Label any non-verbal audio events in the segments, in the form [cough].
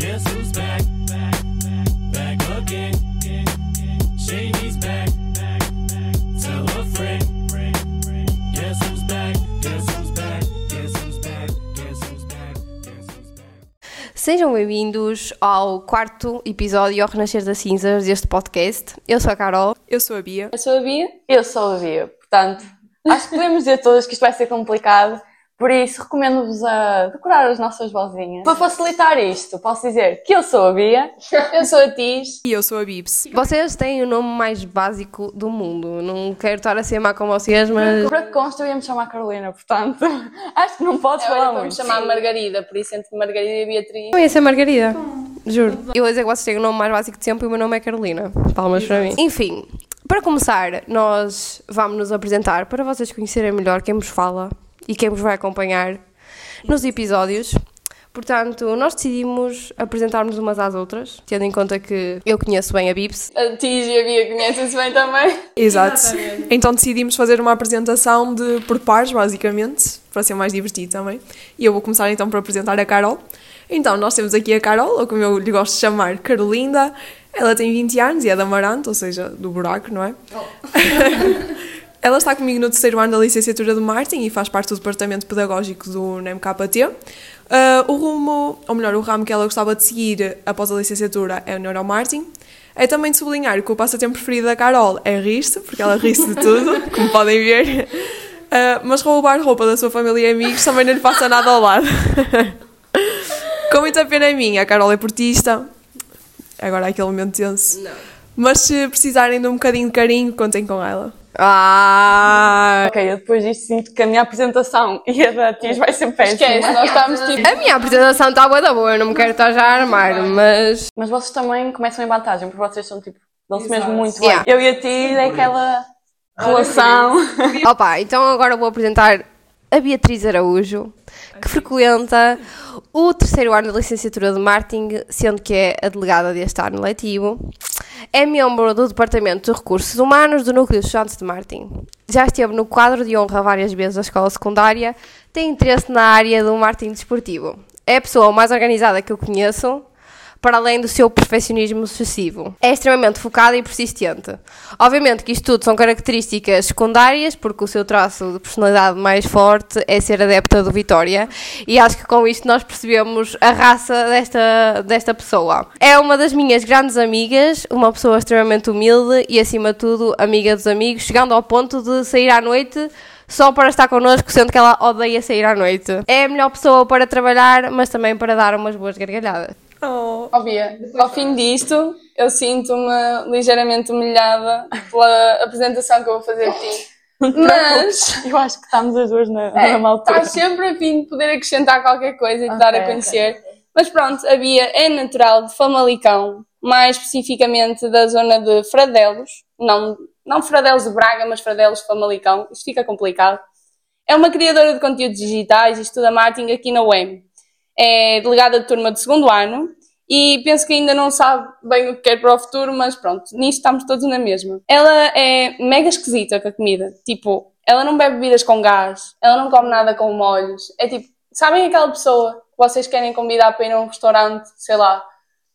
Guess who's back? Back again. Shady's back. Tell a friend. Guess who's back? Guess who's back? Guess who's back? Guess who's back? Guess who's back? Sejam bem-vindos ao quarto episódio ao Renascer das Cinzas deste podcast. Eu sou a Carol. Eu sou a Bia. Eu sou a Bia. Eu sou a Bia, portanto, acho que podemos dizer todas que isto vai ser complicado, por isso recomendo-vos a decorar as nossas vozinhas. Para facilitar isto, posso dizer que eu sou a Bia, [laughs] Eu sou a Tis. E eu sou a Bibs. Vocês têm o nome mais básico do mundo. Não quero estar a ser má com vocês, mas. para que consta eu ia me chamar Carolina, portanto, [laughs] acho que não podes falar vamos muito. chamar Margarida, por isso entre Margarida e Beatriz. Eu ia ser Margarida. Juro. Eu ia dizer que vocês têm o nome mais básico de sempre e o meu nome é Carolina. Palmas para mim. Enfim, para começar, nós vamos nos apresentar para vocês conhecerem melhor quem vos fala e quem vos vai acompanhar nos episódios. Portanto, nós decidimos apresentar-nos umas às outras, tendo em conta que eu conheço bem a Bibs. A Tis e a Bia conhecem-se bem também. Exato. Então decidimos fazer uma apresentação de por pares, basicamente, para ser mais divertido também. E eu vou começar então por apresentar a Carol. Então, nós temos aqui a Carol, ou como eu lhe gosto de chamar, Carolinda. Ela tem 20 anos e é da Amarante, ou seja, do buraco, não é? [laughs] Ela está comigo no terceiro ano da licenciatura de marketing e faz parte do departamento pedagógico do NMKT. Ah, o rumo, ou melhor, o ramo que ela gostava de seguir após a licenciatura é o neuromarketing. É também de sublinhar que o passatempo preferido da Carol é rir-se, porque ela ri-se de tudo, [laughs] como podem ver. Ah, mas roubar roupa da sua família e amigos também não lhe passa nada ao lado. [laughs] Com muita pena minha, a Carol é portista. Agora há aquele momento tenso. Mas se precisarem de um bocadinho de carinho, contem com ela. Ah! Ok, eu depois disto sinto que a minha apresentação e a da Tis vai ser péssima. Esquece, nós estamos tipo. A minha apresentação está boa da boa, eu não me quero estar já a armar, mas. Mas vocês também começam em vantagem, porque vocês são tipo, dão-se mesmo muito bem. Yeah. Eu e a Tis é aquela relação. [laughs] Opa, então agora vou apresentar a Beatriz Araújo, que frequenta o terceiro ano da licenciatura de marketing, sendo que é a delegada deste ano letivo. É membro do Departamento de Recursos Humanos do Núcleo Estudantes de Marketing. Já esteve no quadro de honra várias vezes da escola secundária, tem interesse na área do marketing desportivo. É a pessoa mais organizada que eu conheço, para além do seu perfeccionismo excessivo. É extremamente focada e persistente. Obviamente que isto tudo são características secundárias, porque o seu traço de personalidade mais forte é ser adepta do Vitória, e acho que com isto nós percebemos a raça desta, desta pessoa. É uma das minhas grandes amigas, uma pessoa extremamente humilde e, acima de tudo, amiga dos amigos, chegando ao ponto de sair à noite só para estar connosco, sendo que ela odeia sair à noite. É a melhor pessoa para trabalhar, mas também para dar umas boas gargalhadas. Oh. Ó Bia, ao fim disto, eu sinto-me ligeiramente humilhada pela apresentação que eu vou fazer a ti. Mas [laughs] Eu acho que estamos as duas na, é, na altura. estás sempre a fim de poder acrescentar qualquer coisa e te dar a conhecer. Mas pronto, a Bia é natural de Famalicão, mais especificamente da zona de Fradelos, não, não Fradelos de Braga, mas Fradelos de Famalicão, isto fica complicado. É uma criadora de conteúdos digitais e estuda marketing aqui na UEM. É delegada de turma de segundo ano e penso que ainda não sabe bem o que quer para o futuro, mas pronto, nisto estamos todos na mesma. Ela é mega esquisita com a comida. Tipo, ela não bebe bebidas com gás, ela não come nada com molhos. É tipo, sabem aquela pessoa que vocês querem convidar para ir a um restaurante, sei lá,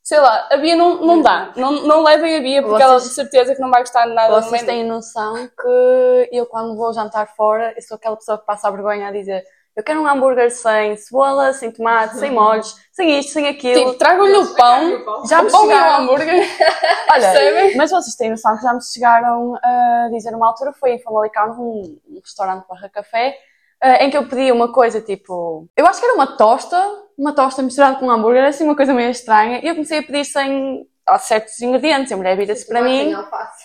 sei lá, a Bia não, não dá. Não, não levem a Bia porque ela de Vocês- certeza que não vai gostar de nada Vocês têm noção que eu, quando vou jantar fora, eu sou aquela pessoa que passa a vergonha a dizer eu quero um hambúrguer sem cebola, sem tomate, sem molhos, sem isto, sem aquilo. Tipo, tragam-lhe o pão, já me o pão e o chegaram. hambúrguer. [laughs] Olha, mas vocês têm noção que já me chegaram a dizer uma altura, foi em Famalicão, num um restaurante barra café, eh, em que eu pedi uma coisa tipo, eu acho que era uma tosta, uma tosta misturada com um hambúrguer, assim uma coisa meio estranha, e eu comecei a pedir sem há certos ingredientes, e a mulher vira-se para mim,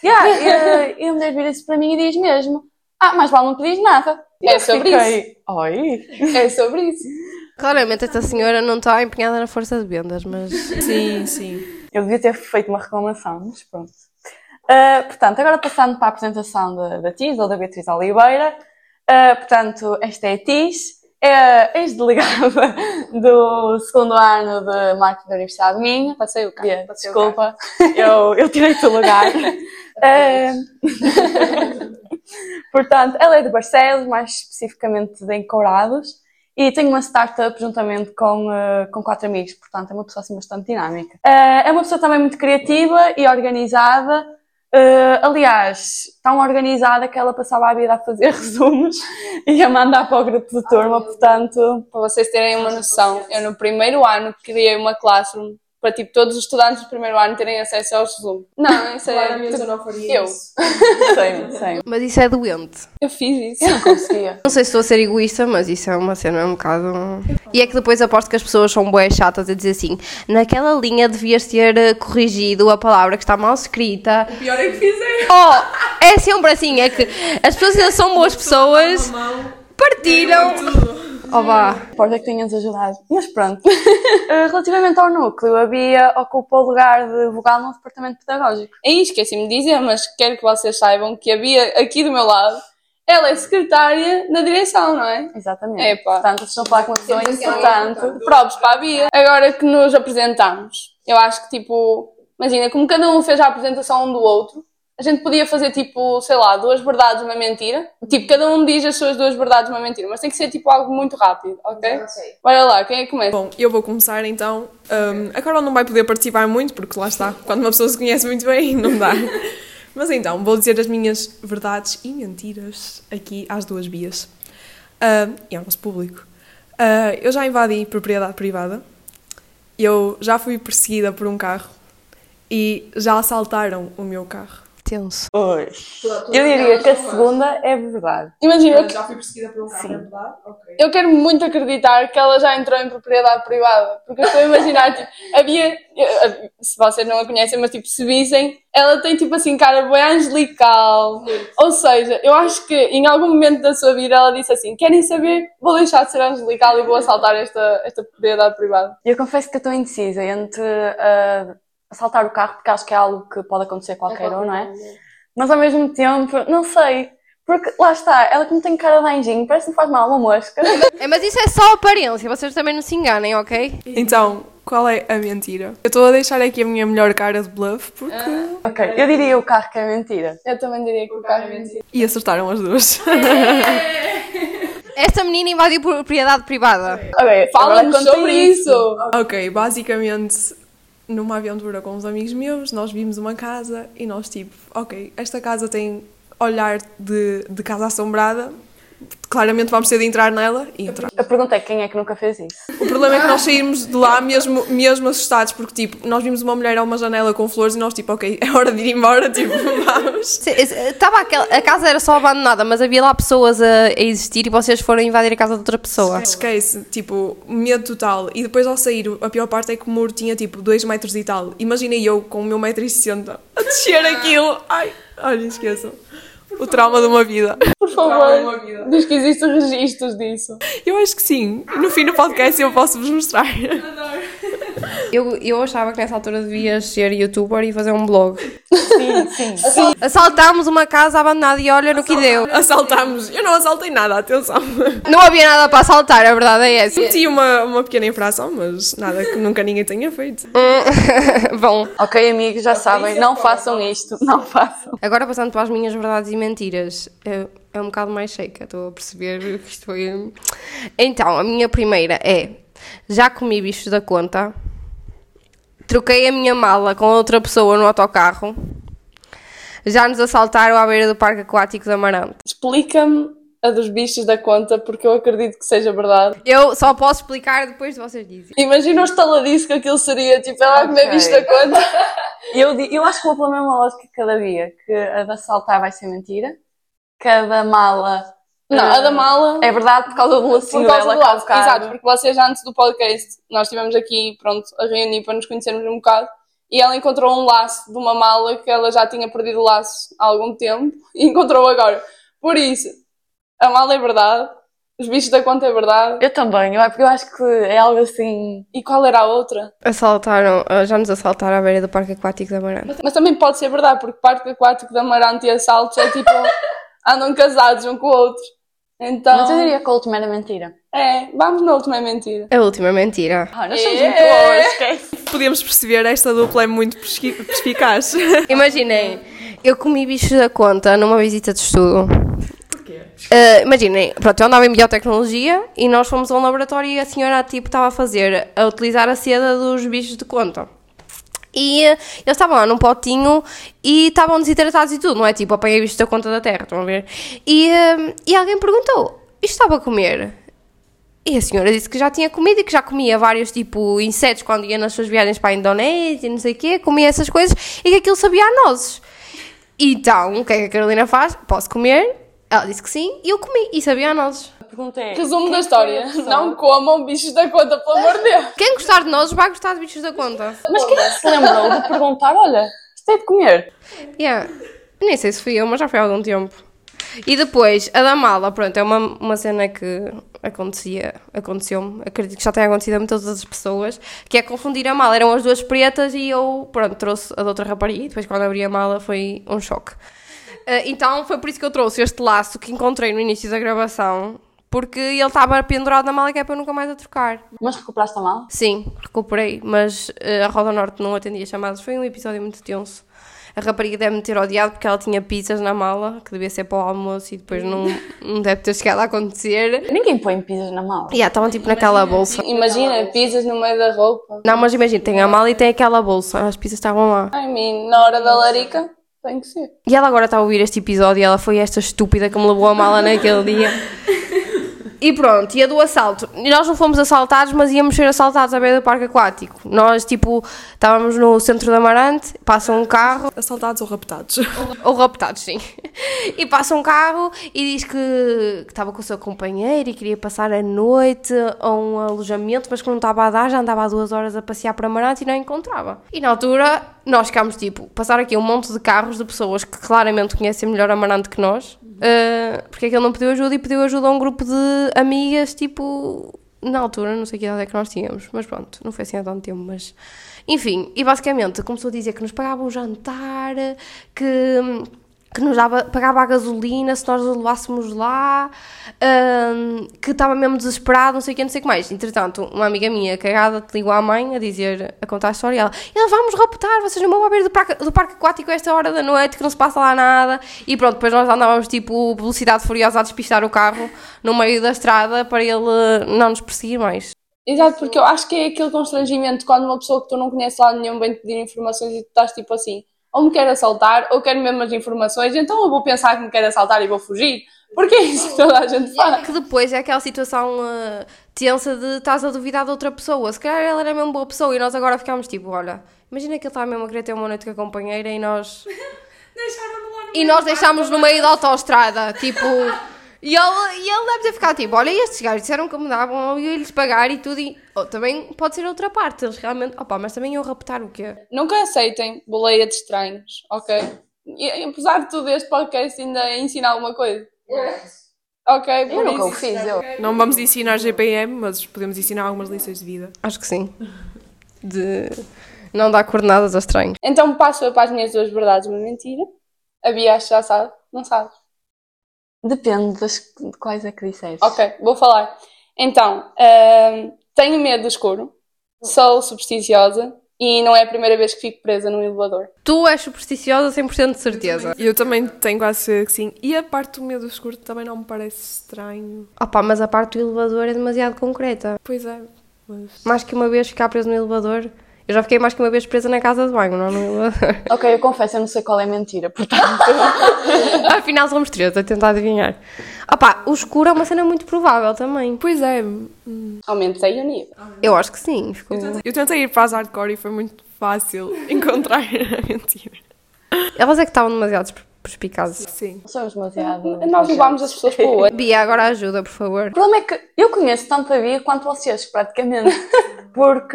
yeah, e, a- [laughs] e a mulher vira-se para mim e diz mesmo, ah, mais vale não pedires nada. É sobre fiquei, Oi? É sobre isso. Claramente esta senhora não está empenhada na força de vendas, mas Sim, sim. Eu devia ter feito uma reclamação, mas pronto. Ah, portanto, agora passando para a apresentação da, da TIS, ou da Beatriz Oliveira. Ah, portanto, esta é a TIS, é a ex-delegada [laughs] do segundo ano de Marketing da Universidade de Minho. Passei o carro. Passei o desculpa, eu, eu tirei o teu lugar. [laughs] Ah, [laughs] portanto, ela é de Barcelos, mais especificamente de Encourados, e tenho uma startup juntamente com, eh, com quatro amigos, portanto é uma pessoa assim bastante dinâmica. Eh, é uma pessoa também muito criativa e organizada. Eh, aliás, tão organizada que ela passava a vida a fazer [laughs] resumos e a mandar para o grupo de turma, portanto, Para vocês terem uma noção, eu no primeiro ano criei uma classroom para tipo todos os estudantes do primeiro ano terem acesso aos resumos. Não, [laughs] isso é. Claramente eu não faria eu. isso. [laughs] sei, sei. Mas isso é doente. Eu fiz isso. Eu não conseguia. Não sei se estou a ser egoísta, mas isso é uma cena um bocado. E é que depois aposto que as pessoas são boas chatas a dizer assim: naquela linha devias ter eh, corrigido a palavra que está mal escrita. O pior é que fizeram. Oh, é sempre assim: é que as pessoas ainda são boas pessoas, partilham. Oh, vá. Importa que tenhas ajudado. Mas pronto. [laughs] Eh, Relativamente ao núcleo, a Bia ocupa o lugar de vogal no departamento pedagógico. É isso, esqueci-me de dizer, mas quero que vocês saibam que a Bia, aqui do meu lado, ela é secretária na direção, não é? Exatamente. Epá. Portanto, vocês estão a falar com uma pessoa importante. Próprios para a Bia. Agora que nos apresentamos, eu acho que tipo, imagina, como cada um fez a apresentação um do outro, a gente podia fazer tipo, sei lá, duas verdades e uma mentira. Tipo, cada um diz as suas duas verdades e uma mentira, mas tem que ser tipo algo muito rápido, ok? Bora lá, quem é que começa? Bom, eu vou começar então. Um, a Carol não vai poder participar muito, porque lá está, quando uma pessoa se conhece muito bem, [laughs] não dá. Mas então, vou dizer as minhas verdades e mentiras aqui às duas vias. Um, e ao nosso público. Uh, eu já invadi propriedade privada, eu já fui perseguida por um carro e já assaltaram o meu carro. Tenso. Pois. Eu diria que a segunda é verdade. Imagina, já fui perseguida por um carro, Sim. é verdade? Ok. eu quero muito acreditar que ela já entrou em propriedade privada, porque eu estou a imaginar, [laughs] tipo, havia, eu- se vocês não a conhecem, mas tipo, se vissem, ela tem tipo assim, cara bem angelical. Ou seja, eu acho que em algum momento da sua vida ela disse assim: querem saber? Vou deixar de ser angelical e vou assaltar esta, esta propriedade privada. Eu confesso que eu estou indecisa entre ah, assaltar o carro, porque acho que é algo que pode acontecer a qualquer um, não é? Mas ao mesmo tempo, não sei. Porque lá está, ela que não tem cara de anjinho, parece que faz mal uma mosca. [laughs] É, mas isso é só aparência, vocês também não se enganem, ok? Então, qual é a mentira? Eu estou a deixar aqui a minha melhor cara de bluff, porque. ok, eu diria o carro que é mentira. Eu também diria que o carro é mentira. E acertaram as duas. [laughs] Esta menina invadiu propriedade privada. Ok, agora sobre isso! ok, basicamente, numa aventura com uns amigos meus, nós vimos uma casa e nós, tipo, ok, esta casa tem olhar de, de casa assombrada, claramente vamos ter de entrar nela e entrar. A pergunta é quem é que nunca fez isso? O problema é que nós saímos de lá mesmo, mesmo assustados, porque, tipo, nós vimos uma mulher a uma janela com flores e nós, tipo, ok, é hora de ir embora, [laughs] tipo, vamos. Estava aquela, a casa era só abandonada, mas havia lá pessoas a, a existir e vocês foram invadir a casa de outra pessoa. Esquece, tipo, medo total. E depois ao sair, a pior parte é que o muro tinha tipo 2 metros e tal. Imaginei eu com o meu 1,60m a descer aquilo. Ai, olha, esqueçam. O trauma de uma vida. Por favor, diz que existem registros disso. Eu acho que sim. No fim do podcast eu posso vos mostrar. Eu, eu achava que nessa altura devias ser youtuber e fazer um blog. Sim, sim. [laughs] Assaltámos uma casa abandonada e olha no que deu. Assaltámos. Eu não assaltei nada, atenção. Não havia nada para assaltar, a verdade é essa. Meti uma, uma pequena infração, mas nada que nunca ninguém tenha feito. [laughs] Bom, Ok, amigos, já sabem, não façam isto, não façam. agora passando para as minhas verdades e mentiras. É, é um bocado mais seca, estou a perceber que isto foi. Então, a minha primeira é: já comi bichos da conta, troquei a minha mala com outra pessoa no autocarro, já nos assaltaram à beira do Parque Aquático da Amarante. Explica-me a dos bichos da conta, porque eu acredito que seja verdade. Eu só posso explicar depois de vocês dizem. Imagina o estaladiço que aquilo seria, tipo, ela a comer bicho da conta. [laughs] Eu, eu acho que vou pela mesma lógica que cada dia, que a de assaltar vai ser mentira, cada mala Não, a da mala. é verdade por causa do lacinho Por causa dela do laço, bocado. exato, porque vocês antes do podcast, nós estivemos aqui, pronto, a reunir para nos conhecermos um bocado, e ela encontrou um laço de uma mala que ela já tinha perdido o laço há algum tempo, [laughs] e encontrou agora. Por isso, a mala é verdade, os bichos da conta é verdade, Eu também, eu, porque eu acho que é algo assim. e qual era a outra? Assaltaram, ah, já nos assaltaram à beira do Parque Aquático da Amarante. Mas também pode ser verdade, porque parque aquático de Amarante e assaltos é tipo, [laughs] andam casados um com o outro. Então, Mas eu diria que a última era mentira. é, vamos na última mentira. A última é mentira. Ah, nós somos É. muito boas, esquece. Podemos perceber, esta dupla é muito perspicaz. [laughs] Imaginem, eu comi bichos da conta numa visita de estudo. quê? Uh, imaginem, pronto, eu andava em biotecnologia e nós fomos a um laboratório e a senhora tipo estava a fazer, a utilizar a seda dos bichos de conta. E uh, eles estavam lá num potinho e estavam desidratados e tudo, não é? Tipo, apanhei bichos da conta da terra, estão a ver? E, uh, e alguém perguntou, isto estava a comer? E a senhora disse que já tinha comido e que já comia vários, tipo, insetos quando ia nas suas viagens para a Indonésia e não sei o quê, comia essas coisas e que aquilo sabia a nozes. Então, o que é que a Carolina faz? Posso comer? Ela disse que sim e eu comi e sabia a nozes. Pergunta é. Resumo da história. Não comam bichos da conta, pelo amor de Deus. Quem gostar de nozes vai gostar de bichos da conta. Mas quem é que se lembrou de perguntar: olha, isto é de comer? Yeah. Nem sei se fui eu, mas já foi há algum tempo. E depois, a da mala, pronto, é uma, uma cena que acontecia, aconteceu-me, acredito que já tenha acontecido a muitas outras pessoas, que é confundir a mala. Eram as duas pretas e eu, pronto, trouxe a de outra rapariga e depois quando abri a mala foi um choque. Eh, então foi por isso que eu trouxe este laço que encontrei no início da gravação, porque ele estava pendurado na mala que é para eu nunca mais a trocar. Mas recuperaste a mala? Sim, recuperei, mas eh, a Roda Norte não atendia chamadas. Foi um episódio muito tenso. A rapariga deve-me ter odiado porque ela tinha pizzas na mala, que devia ser para o almoço, e depois não, [laughs] não deve ter chegado a acontecer. Ninguém põe pizzas na mala. Yeah, estavam tipo naquela bolsa. Imagina, pizzas no meio da roupa. Não, mas imagina, tem a mala e tem aquela bolsa. As pizzas estavam lá. I mean, na hora da larica, tem que ser. E ela agora está a ouvir este episódio e ela foi esta estúpida que me levou a mala naquele dia. [laughs] E pronto, e a do assalto. Nós não fomos assaltados, mas íamos ser assaltados à beira do parque aquático. Nós, tipo, estávamos no centro da Amarante, passa um carro, Assaltados ou raptados? [laughs] ou raptados, sim. E passa um carro e diz que que estava com o seu companheiro e queria passar a noite a um alojamento, mas que não estava a dar, já andava há duas horas a passear para Amarante e não encontrava. E na altura nós ficámos tipo, passar aqui um monte de carros de pessoas que claramente conhecem melhor Amarante que nós, eh, porque é que ele não pediu ajuda e pediu ajuda a um grupo de amigas, tipo, na altura, não sei que idade é que nós tínhamos, mas pronto, não foi assim há tanto tempo, mas... Enfim, e basicamente começou a dizer que nos pagava um jantar, que, que nos dava, pagava a gasolina se nós o levássemos lá, hum, que estava mesmo desesperado, não sei o que, não sei o que mais. Entretanto, uma amiga minha cagada te ligou à mãe a dizer, a contar a história, e ela, vamos raptar, vocês não vão à beira do parque, do parque aquático a esta hora da noite, que não se passa lá nada. E pronto, depois nós andávamos tipo velocidade furiosa a despistar o carro no meio da estrada para ele não nos perseguir mais. Exato, porque eu acho que é aquele constrangimento quando uma pessoa que tu não conheces lá nenhum vem te pedir informações e tu estás tipo assim, ou me quer assaltar, ou quer mesmo as informações, então eu vou pensar que me quer assaltar e vou fugir. Porque é isso que toda a gente faz. Que depois é aquela situação uh, tensa de estás a duvidar de outra pessoa. Se calhar ela era mesmo boa pessoa e nós agora ficámos tipo, olha, imagina que ele estava mesmo a querer ter uma noite com a companheira e nós. [laughs] e nós deixámos no meio da autoestrada, tipo. [laughs] E ele, e ele deve ter ficado tipo, olha, estes gajos disseram que me davam, eu ia-lhes pagar e tudo. E oh, também pode ser outra parte, eles realmente, opa, mas também iam raptar o quê? Nunca aceitem boleia de estranhos, ok? E, apesar de tudo, este podcast ainda ensina alguma coisa. Ok, por Eu nunca o fiz, eu. Não vamos ensinar GPM, mas podemos ensinar algumas lições de vida. Acho que sim. De não dar coordenadas a estranhos. Então passo para as minhas duas verdades e uma mentira. A Bia acho que já sabe, não sabe. Depende das, de quais é que disseste. Ok, vou falar. Então, ahm, tenho medo do escuro, sou supersticiosa e não é a primeira vez que fico presa num elevador. Tu és supersticiosa 100% de certeza. Eu também tenho quase certeza que sim. E a parte do medo escuro também não me parece estranho. Opa, mas a parte do elevador é demasiado concreta. Pois é, mas... Mais que uma vez ficar preso no elevador. Eu já fiquei mais que uma vez presa na casa de banho, não no elevador. [laughs] Ok, eu confesso, eu não sei qual é a mentira, portanto. [laughs] Afinal, somos três a tentar adivinhar. Opa, o escuro é uma cena muito provável também. Pois é, Aumentei o nível. Eu acho que sim. Ficou... eu tentei ir para as hardcore e foi muito fácil [laughs] encontrar a mentira. Elas é que estavam demasiado perspicazes. Sim. Somos demasiado. Nós levámos as pessoas para o olho. Bia, agora ajuda, por favor. O problema é que eu conheço tanto a Bia quanto vocês, praticamente. Porque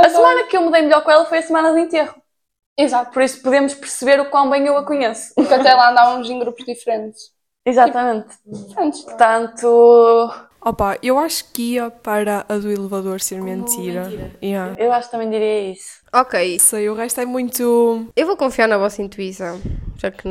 a semana que eu mudei melhor com ela foi a semana de enterro. Exato. Por isso podemos perceber o quão bem eu a conheço. Porque até lá andávamos em grupos diferentes. [laughs] Exatamente. Diferentes. Portanto, Opa, eu acho que ia para a do elevador ser mentira. Yeah. Eu acho que também diria isso. Ok, Sei, o resto é muito. eu vou confiar na vossa intuição, já que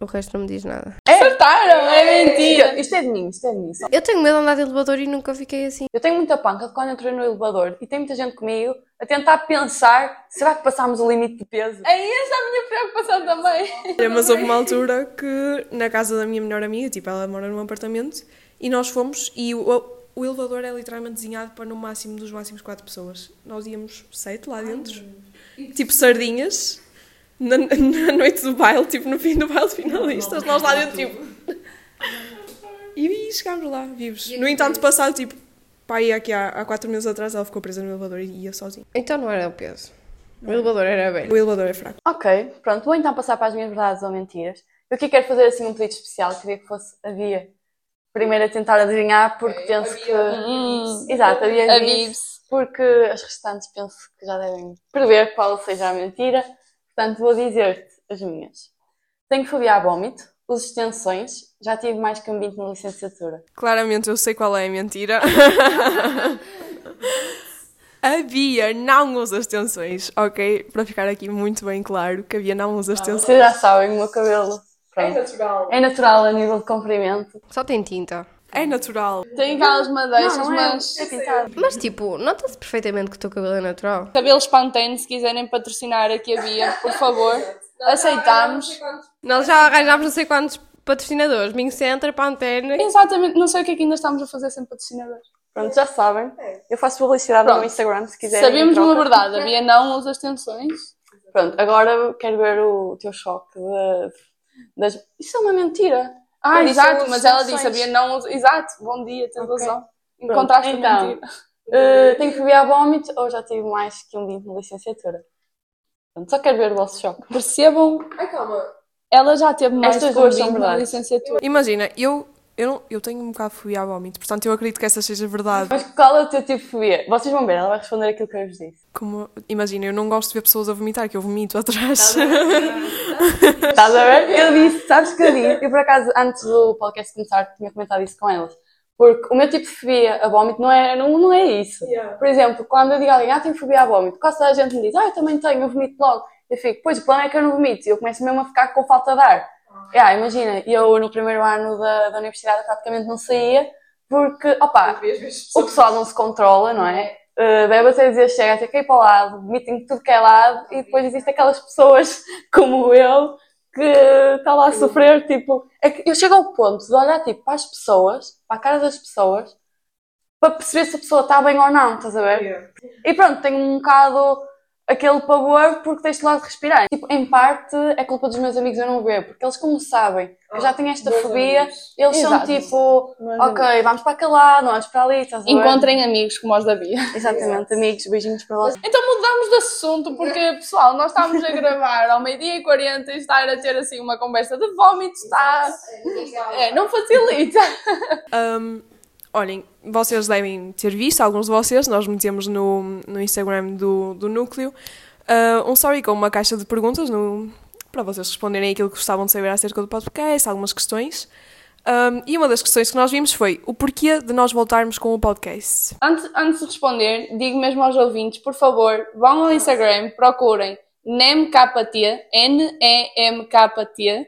o resto não me diz nada. Acertaram, é mentira. Isto é de mim, isto é de mim. Eu tenho medo de andar de elevador e nunca fiquei assim. Eu tenho muita panca de quando entrei no elevador e tem muita gente comigo a tentar pensar: será que passámos o limite de peso? É essa a minha preocupação também. É, mas houve uma altura que na casa da minha melhor amiga, tipo, ela mora num apartamento, e nós fomos e o, o elevador é literalmente desenhado para no máximo dos máximos quatro pessoas. Nós íamos sete lá dentro, tipo sardinhas, na, na noite do baile, tipo no fim do baile de finalistas, nós lá dentro, tipo. E chegámos lá, vivos. No entanto, passado tipo, pá, aí aqui há, há quatro meses atrás, ela ficou presa no elevador e ia sozinha. Então não era o peso. O elevador era bem. O elevador é fraco. Ok, pronto, vou então passar para as minhas verdades ou mentiras. Eu aqui quero fazer assim um pedido especial, queria que fosse a Bia. Primeiro a tentar adivinhar, porque penso que. Hum, Exato, a Bia a Bibs. Porque as restantes penso que já devem prever qual seja a mentira. Portanto, vou dizer-te as minhas. Tenho fobia a vómito, uso extensões, já tive mais que um 20 na licenciatura. Claramente eu sei qual é a mentira. [laughs] A Bia não usa extensões, ok? Para ficar aqui muito bem claro que a Bia não usa extensões. Vocês já sabem, o meu cabelo pronto, natural. é natural a nível de comprimento. Só tem tinta. É natural. Tem aquelas madeixas, não, não é, mas. é pintado. Mas tipo, nota-se perfeitamente que o teu cabelo é natural. Cabelos Pantene, se quiserem patrocinar aqui a Bia, por favor. Aceitamos. Nós já arranjámos não sei quantos patrocinadores. Minho Center, Pantene. Exatamente, não sei o que é que ainda estamos a fazer sem patrocinadores. Pronto, já sabem. Eu faço publicidade no Pronto. meu Instagram, se quiserem. Sabemos em uma verdade, a Bia não usa extensões. Pronto, agora quero ver o teu choque de, das... Isso é uma mentira. Ah, Eu exato, mas ela disse, a Bia não. Exato, bom dia, tens Ok. razão. Encontraste então. mentira. Uh, tenho fobia a vómito ou já tive mais que um 20 na licenciatura? Pronto, só quero ver o vosso choque. Percebam, Ai, calma. ela já teve mais Estas que um duas são 20 na verdades. licenciatura. Imagina, eu, eu, não- eu tenho um bocado de fobia a vómito, portanto eu acredito que essa seja verdade. Mas qual é o teu tipo de fobia? Vocês vão ver, ela vai responder aquilo que eu vos disse. Como, imagina, eu não gosto de ver pessoas a vomitar, que eu vomito atrás. Estás a ver? [laughs] Eu disse, sabes que eu disse? Eu por acaso, antes do podcast começar, tinha comentado isso com elas. Porque o meu tipo de fobia a vómito não é, não, não é isso. Por exemplo, quando eu digo a alguém, ah, tenho fobia a vómito, quase toda a gente me diz, ah, eu também tenho, eu vomito logo. Eu fico, pois, o problema é que eu não vomito. E eu começo mesmo a ficar com falta de ar. Yeah, imagina, eu no primeiro ano da, da universidade praticamente não saía, porque, opa, o pessoal não se controla, não é? Uh, bebe até dizer chega, até cair para o lado, de tudo que é lado, e depois existem aquelas pessoas [laughs] como eu que está lá a sofrer, tipo, é que eu chego ao ponto de olhar tipo, para as pessoas, para a cara das pessoas, para perceber se a pessoa está bem ou não, estás a ver? E pronto, tenho um bocado aquele pavor porque deixo lá de respirar. Tipo, em parte é culpa dos meus amigos eu não ver, porque eles como sabem eu já tenho esta fobia, eles são Exato. tipo, ok, vamos para aquele lado, não vamos para ali, estás a ver? Encontrem amigos como os da Bia. Exatamente, amigos, beijinhos para vocês. Então mudamos de assunto, porque, pessoal, nós estamos a gravar ao meio-dia e 40 e estar a ter assim uma conversa de vómito está. É, não facilita. [laughs] Um, olhem, vocês devem ter visto, alguns de vocês, nós metemos no, no Instagram do, do núcleo uh, um story com uma caixa de perguntas no, para vocês responderem aquilo que gostavam de saber acerca do podcast, algumas questões. Um, e uma das questões que nós vimos foi o porquê de nós voltarmos com o podcast. Antes, antes de responder, digo mesmo aos ouvintes, por favor, vão ao Instagram, procurem NEMKT, N-E-M-K-T,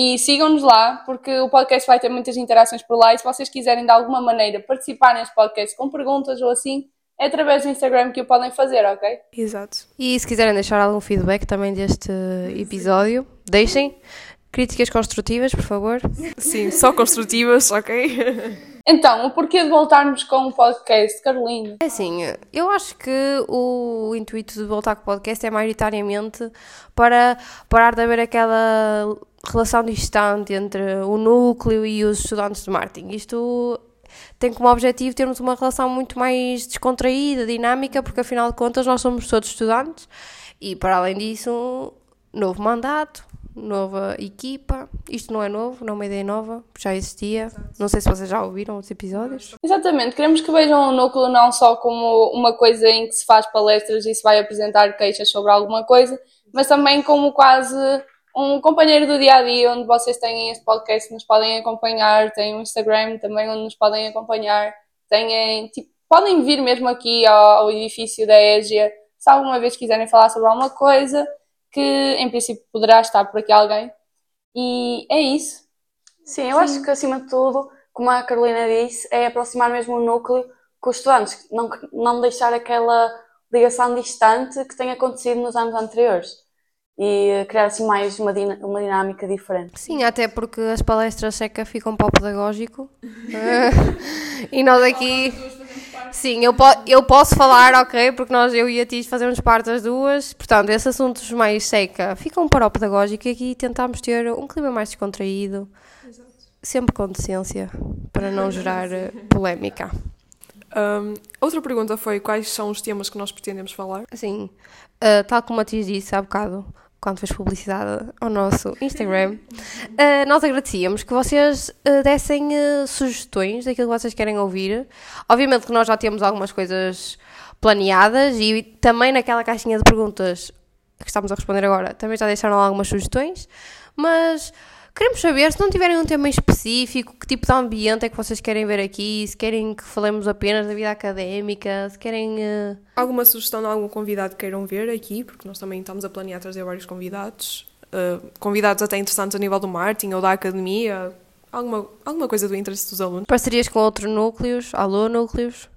e sigam-nos lá, porque o podcast vai ter muitas interações por lá. E se vocês quiserem de alguma maneira participar neste podcast com perguntas ou assim, é através do Instagram que o podem fazer, ok? Exato. E se quiserem deixar algum feedback também deste episódio, deixem. Críticas construtivas, por favor. Sim, só construtivas, ok? Então, o porquê de voltarmos com o podcast, Carolina? É assim, eu acho que o intuito de voltar com o podcast é maioritariamente para parar de haver aquela relação distante entre o núcleo e os estudantes de marketing. Isto tem como objetivo termos uma relação muito mais descontraída, dinâmica, porque afinal de contas nós somos todos estudantes e para além disso, novo mandato, nova equipa. Isto não é novo, não é uma ideia nova, já existia. Não sei se vocês já ouviram os episódios. Exatamente, queremos que vejam o núcleo não só como uma coisa em que se faz palestras e se vai apresentar queixas sobre alguma coisa, mas também como quase um companheiro do dia a dia, onde vocês têm este podcast, nos podem acompanhar, têm um Instagram também onde nos podem acompanhar têm, tipo, podem vir mesmo aqui ao, ao edifício da EGIA se alguma vez quiserem falar sobre alguma coisa, que em princípio poderá estar por aqui alguém. E é isso. Sim, eu acho que acima de tudo, como a Carolina disse, é aproximar mesmo o núcleo com os estudantes, não, não deixar aquela ligação distante que tem acontecido nos anos anteriores e criar assim mais uma, dina- uma dinâmica diferente. Sim, até porque as palestras seca ficam para o pedagógico. [laughs] E nós aqui. Sim, eu, po eu posso falar, ok, porque nós, eu e a Tis, fazemos parte das duas. Portanto, esses assuntos mais seca ficam para o pedagógico e aqui tentamos ter um clima mais descontraído. Sempre com decência, para não [laughs] gerar eh, polémica. Um, outra pergunta foi quais são os temas que nós pretendemos falar. Sim, uh, tal como a Tis disse há bocado, quando fez publicidade ao nosso Instagram, uh, nós agradecíamos que vocês uh, dessem uh, sugestões daquilo que vocês querem ouvir. Obviamente que nós já temos algumas coisas planeadas e também naquela caixinha de perguntas que estamos a responder agora, também já deixaram algumas sugestões, mas queremos saber se não tiverem um tema em específico, que tipo de ambiente é que vocês querem ver aqui, se querem que falemos apenas da vida académica, se querem. uh, Alguma sugestão de algum convidado que queiram ver aqui, porque nós também estamos a planear trazer vários convidados. Uh, convidados até interessantes a nível do marketing ou da academia. Alguma, alguma coisa do interesse dos alunos. Parcerias com outros núcleos, alô núcleos,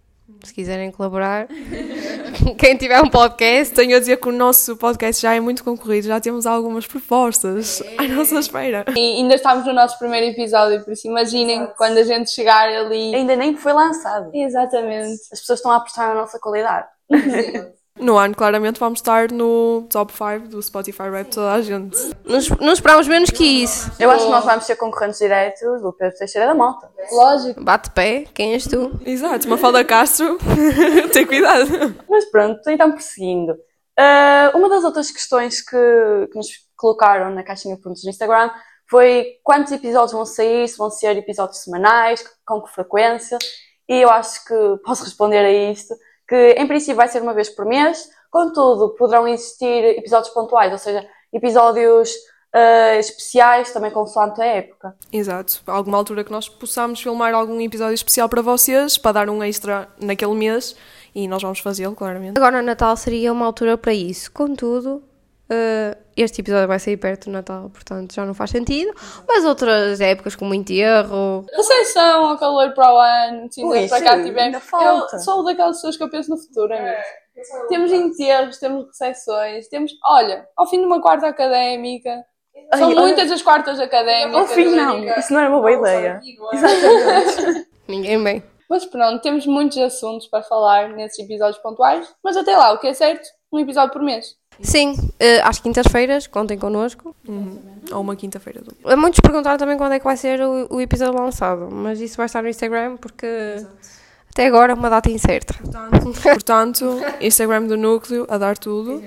se quiserem colaborar. [laughs] Quem tiver um podcast, Tenho a dizer que o nosso podcast já é muito concorrido, já temos algumas propostas à nossa espera. E ainda estamos no nosso primeiro episódio, por isso imaginem quando a gente chegar ali. Ainda nem foi lançado. Exatamente. As pessoas estão a apostar na nossa qualidade. [laughs] No ano, claramente, vamos estar no top 5 do Spotify Rap de toda a gente. não, es- não esperamos menos que isso. Eu acho que nós vamos ser concorrentes diretos do Pedro Teixeira da Mota. Lógico. Bate pé, quem és tu? Exato, Mafalda Castro, [laughs] tem cuidado. Mas pronto, então prosseguindo. Ah, uma das outras questões que, que nos colocaram na caixinha de perguntas do Instagram foi quantos episódios vão sair, se vão ser episódios semanais, com que frequência. E eu acho que posso responder a isto, que em princípio vai ser uma vez por mês, contudo poderão existir episódios pontuais, ou seja, episódios ah, especiais, também consoante a época. Exato, alguma altura que nós possamos filmar algum episódio especial para vocês, para dar um extra naquele mês, e nós vamos fazê-lo, claramente. Agora, Natal seria uma altura para isso. Contudo, eh, este episódio vai sair perto do Natal, portanto já não faz sentido. Mas outras épocas, como enterro, Recepção ao calor para o ano, Ui, para cá sim, falta. Eu sou daquelas pessoas que eu penso no futuro, amigo. Temos enterros, temos recepções, temos. Olha, ao fim de uma quarta académica. São Ai, muitas as quartas académicas. Ao fim não, amiga. isso não era uma boa ideia. [laughs] ninguém bem. Mas pronto, temos muitos assuntos para falar nesses episódios pontuais. Mas até lá, o que é certo? Um episódio por mês. Sim, eh, às quintas-feiras, contem connosco. Ou uma quinta-feira do Eh, Muitos perguntaram também quando é que vai ser o, o episódio lançado, mas isso vai estar no Instagram porque até agora é uma data incerta. Portanto, [laughs] Instagram do Núcleo, a dar tudo.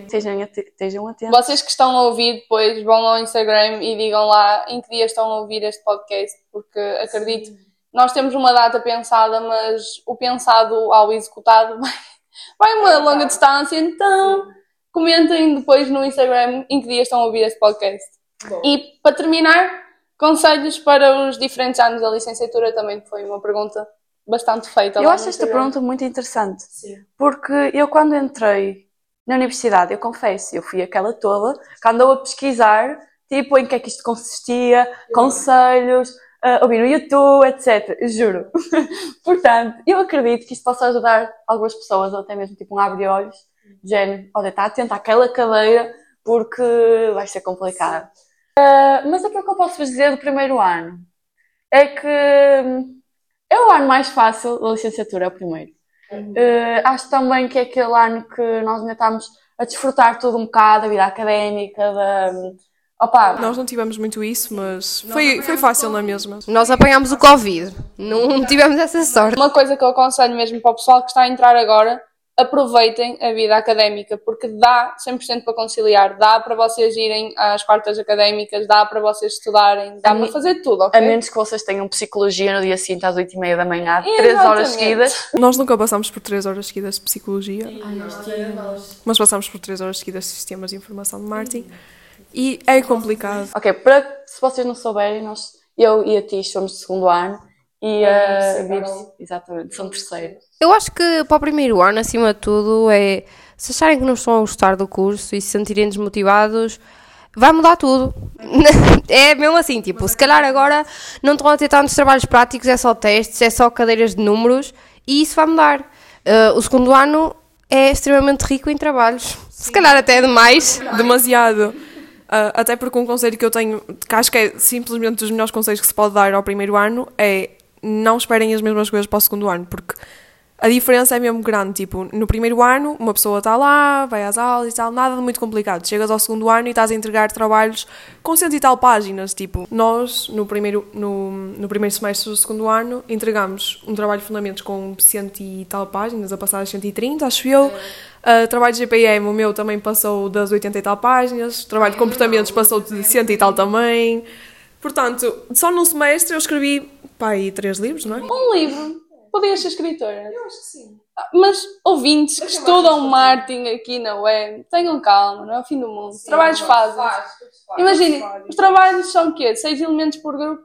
Estejam atentos. Vocês que estão a ouvir, depois vão ao Instagram e digam lá em que dia estão a ouvir este podcast, porque acredito, nós temos uma data pensada, mas o pensado ao executado [laughs] vai, vai uma longa distância, então comentem depois no Instagram em que dia estão a ouvir este podcast. E para terminar, conselhos para os diferentes anos da licenciatura também foi uma pergunta bastante feita. Eu acho esta pergunta muito interessante, porque eu quando entrei na universidade, eu confesso, eu fui aquela toda que andou a pesquisar, tipo, em que é que isto consistia, conselhos, ah, ouvir no YouTube, etc. Juro. [laughs] Portanto, eu acredito que isto possa ajudar algumas pessoas, ou até mesmo tipo um abre-olhos, de género, olha, está atento àquela cadeira, porque vai ser complicado. Ah, mas aquilo que eu posso vos dizer do primeiro ano é que hum, é o ano mais fácil da licenciatura, é o primeiro. Eh, acho também que é aquele ano que nós ainda estamos a desfrutar tudo um bocado, da vida académica, da. Opa, Nós não tivemos muito isso, mas foi, foi fácil na mesma. Nós apanhámos o Covid, não [laughs] tivemos essa sorte. Uma coisa que eu aconselho mesmo para o pessoal que está a entrar agora, aproveitem a vida académica, porque dá 100% para conciliar, dá para vocês irem às quartas académicas, dá para vocês estudarem, dá A para fazer tudo, a ok? menos que vocês tenham psicologia no dia seguinte às 8h30 da manhã, 3 horas Exatamente. seguidas. Nós nunca passamos por 3 horas seguidas de psicologia, mas passamos por 3 horas seguidas de sistemas de informação de marketing. E é complicado. Ok, para, se vocês não souberem, nós, eu e a Tish somos de segundo ano E a vive exatamente, são terceiro. Eu acho que para o primeiro ano, acima de tudo, é se acharem que não estão a gostar do curso e se sentirem desmotivados, vai mudar tudo. [laughs] é mesmo assim, tipo, se calhar agora não estão a ter tantos trabalhos práticos, é só testes, é só cadeiras de números e isso vai mudar. Uh, o segundo ano é extremamente rico em trabalhos. Se calhar até demais. [laughs] demasiado. Ah, até porque um conselho que eu tenho, que acho que é simplesmente dos melhores conselhos que se pode dar ao primeiro ano, é não esperem as mesmas coisas para o segundo ano, porque a diferença é mesmo grande. Tipo, no primeiro ano, uma pessoa está lá, vai às aulas e tal, nada de muito complicado. Chegas ao segundo ano e estás a entregar trabalhos com cento e tal páginas. Tipo, nós, no primeiro, no, no primeiro semestre do segundo ano, entregamos um trabalho de fundamentos com cento e tal páginas, a passar das 130, acho eu. Uh, trabalho de GPM, o meu também passou das 80 e tal páginas. Trabalho de comportamentos passou de 100 e tal também. Portanto, só num semestre eu escrevi, pá, aí três livros, não é? Um livro. Podias ser escritora. Eu acho que sim. Mas ouvintes que estudam marketing aqui na web, tenham calma, não é o fim do mundo. Os trabalhos fazem. Imaginem, os trabalhos são o quê? Seis elementos por grupo?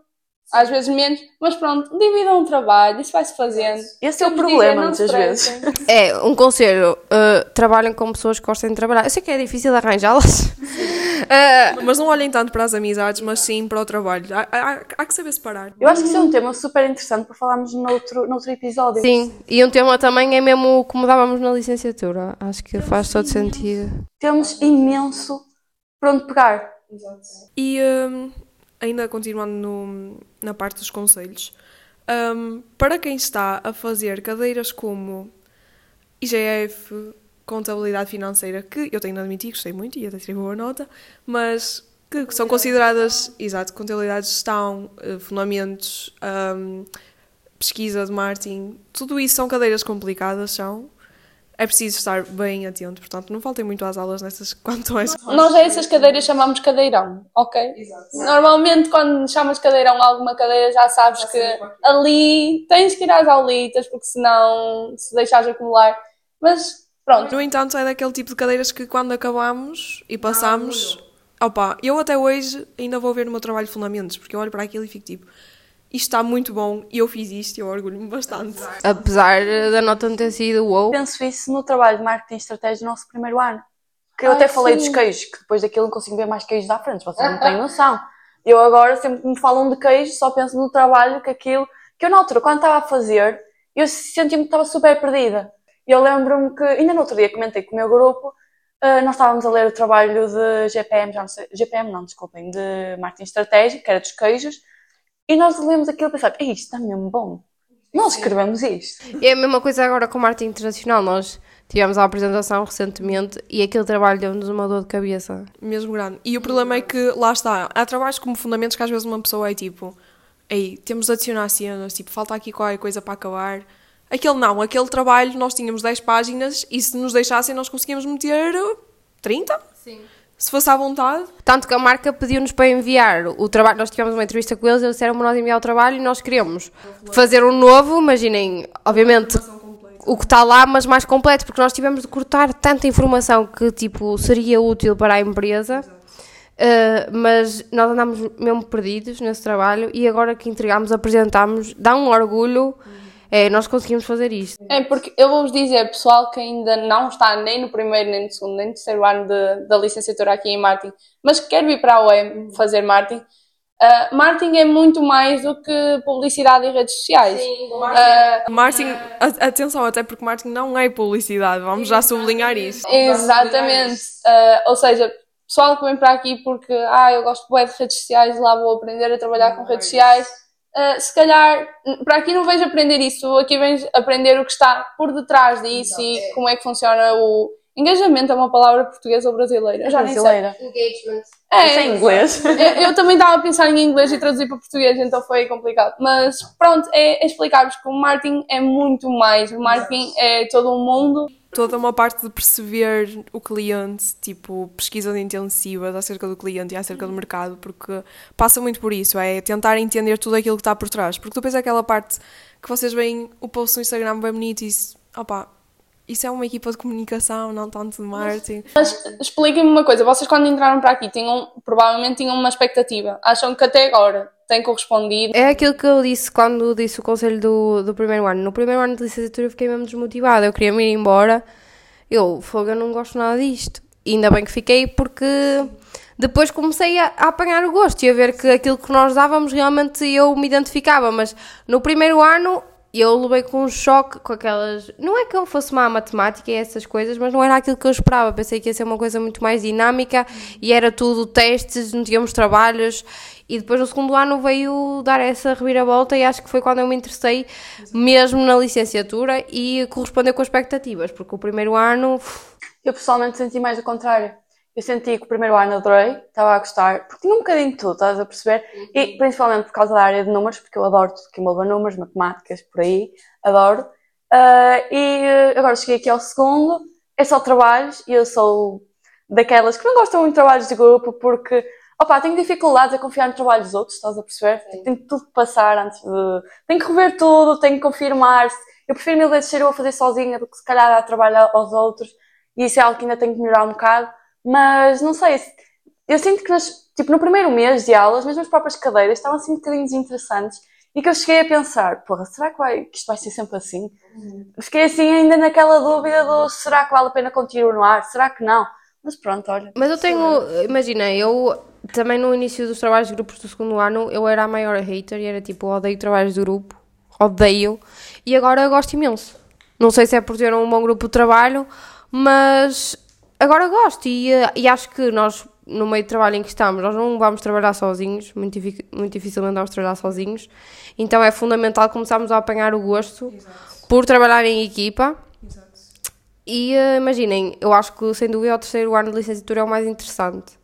Às vezes menos, mas pronto, dividam o trabalho, isso vai-se fazendo. Esse é o problema, muitas vezes. É, um conselho, uh, trabalhem com pessoas que gostem de trabalhar. Eu sei que é difícil arranjá-las. Uh, Mas não olhem tanto para as amizades, mas sim para o trabalho. Há, há- há que saber separar. Eu acho que isso é um tema super interessante para falarmos noutro, noutro episódio. sim, e um tema também é mesmo como dávamos na licenciatura. Acho que faz todo sentido. Temos imenso para onde pegar. E hum, ainda continuando no- na parte dos conselhos, hum, para quem está a fazer cadeiras como IGF, contabilidade financeira, que eu tenho de admitir, gostei muito e até tirei boa nota, mas que são consideradas, exato, contabilidade de gestão, eh, fundamentos, hum, pesquisa de marketing, tudo isso são cadeiras complicadas, são. É preciso estar bem atento, portanto, não faltem muito às aulas nessas [laughs] quanto a Nós a essas cadeiras chamamos cadeirão, ok? Normalmente quando chamas cadeirão a alguma cadeira já sabes que ali tens que ir às aulitas porque senão se deixares acumular. Mas pronto, No entanto, é daquele tipo de cadeiras que quando acabamos e passamos. opa, eu até hoje ainda vou ver no meu trabalho de fundamentos, porque eu olho para aquilo e fico tipo, isto está muito bom e eu fiz isto e eu orgulho-me bastante. Apesar da nota não ter sido wow. Penso isso no trabalho de marketing e estratégia do nosso primeiro ano. Que eu Ai, até falei sim. dos queijos, que depois daquilo não consigo ver mais queijos à frente, vocês não têm [laughs] noção. Eu agora, sempre que me falam de queijo, só penso no trabalho que aquilo. Que eu na altura, quando estava a fazer, eu sentia-me que estava super perdida. E eu lembro-me que, ainda no outro dia comentei com o meu grupo, ah, nós estávamos a ler o trabalho de GPM, já não sei, GPM não, desculpem, de marketing estratégico, que era dos queijos, e nós lemos aquilo e pensávamos, "Ei, isto está mesmo bom. Nós escrevemos isto. E é a mesma coisa agora com o marketing internacional. Nós tivemos a apresentação recentemente e aquele trabalho deu-nos uma dor de cabeça. Mesmo grande. E o problema é que, lá está, há trabalhos como fundamentos que às vezes uma pessoa é tipo, ei, temos de adicionar cenas, tipo, falta aqui qualquer coisa para acabar. Aquele não, aquele trabalho nós tínhamos 10 páginas e se nos deixassem nós conseguíamos meter 30? Sim. Se fosse à vontade. Tanto que a marca pediu-nos para enviar o trabalho. Nós tivemos uma entrevista com eles, eles disseram para nós enviar o trabalho e nós queríamos fazer um novo. Imaginem, obviamente, o que está lá, mas mais completo, porque nós tivemos de cortar tanta informação que tipo seria útil para a empresa. Uh, mas nós andámos mesmo perdidos nesse trabalho e agora que entregámos, apresentámos, dá um orgulho, é, nós conseguimos fazer isto. é porque eu vou-vos dizer, pessoal que ainda não está nem no primeiro, nem no segundo, nem no terceiro ano de- da licenciatura aqui em marketing, mas que quer vir para a web fazer marketing, ah, marketing é muito mais do que publicidade e redes sociais. Ah, Marketing, a- atenção, até porque marketing não é publicidade, vamos já sublinhar isso. Exatamente. Ah, ou seja, pessoal que vem para aqui porque ah, eu gosto de redes sociais, lá vou aprender a trabalhar com redes sociais. Ah, se calhar, para aqui não vejo aprender isso, aqui vens aprender o que está por detrás disso e como é que funciona o engajamento, é uma palavra portuguesa ou brasileira? Eu já nem sei. brasileira. É, Isso é em inglês. eu, eu também estava a pensar em inglês e traduzir para português, então foi complicado. Mas pronto, é, é explicar-vos que o marketing é muito mais. O marketing é todo um mundo. Toda uma parte de perceber o cliente, tipo, pesquisas intensivas acerca do cliente e acerca do mercado, porque passa muito por isso, é tentar entender tudo aquilo que está por trás. Porque depois é aquela parte que vocês veem o post no Instagram bem bonito e isso, opá, isso é uma equipa de comunicação, não tanto de marketing. Mas expliquem-me uma coisa, vocês quando entraram para aqui tinham, provavelmente tinham uma expectativa. Acham que até agora tem correspondido? É aquilo que eu disse quando disse o conselho do, do primeiro ano. No primeiro ano de licenciatura eu fiquei mesmo desmotivada. Eu queria me ir embora. Eu, fogo, eu não gosto nada disto. E ainda bem que fiquei porque depois comecei a, a apanhar o gosto e a ver que aquilo que nós dávamos realmente eu me identificava. Mas no primeiro ano eu levei com um choque com aquelas. Não é que eu fosse má à matemática e essas coisas, mas não era aquilo que eu esperava. Pensei que ia ser uma coisa muito mais dinâmica e era tudo testes, não tínhamos trabalhos. E depois no segundo ano veio dar essa reviravolta e acho que foi quando eu me interessei mesmo na licenciatura e correspondeu com expectativas, porque o primeiro ano. Eu pessoalmente senti mais o contrário. Eu senti que o primeiro ano adorei, estava a gostar, porque tinha um bocadinho de tudo, estás a perceber? E principalmente por causa da área de números, porque eu adoro tudo que envolva números, matemáticas, por aí, adoro. Ah, e eh, agora cheguei aqui ao segundo, é só trabalhos, e eu sou daquelas que não gostam muito de trabalhos de grupo, porque, opá, tenho dificuldades a confiar no trabalho dos outros, estás a perceber? Tenho tudo que passar antes de... Tenho que rever tudo, tenho que confirmar. Eu prefiro mil vezes ser eu a fazer sozinha do que se calhar dar trabalho aos outros, e isso é algo que ainda tenho que melhorar um bocado. Mas não sei, eu sinto que nas, tipo, no primeiro mês de aulas, mesmo as próprias cadeiras estavam assim um bocadinho desinteressantes e que eu cheguei a pensar, porra, será que, vai, que isto vai ser sempre assim? Fiquei assim ainda naquela dúvida do será que vale a pena continuar? Será que não? Mas pronto, olha. Mas eu tenho, imagina, eu também no início dos trabalhos de grupos do segundo ano, eu era a maior hater e era tipo, odeio trabalhos de grupo, odeio, e agora eu gosto imenso. Não sei se é por ter um bom grupo de trabalho, mas agora gosto e, eh, e acho que nós, no meio de trabalho em que estamos, nós não vamos trabalhar sozinhos, muito, muito dificilmente vamos trabalhar sozinhos, então é fundamental começarmos a apanhar o gosto por trabalhar em equipa. E eh, imaginem, eu acho que sem dúvida o terceiro ano de licenciatura é o mais interessante.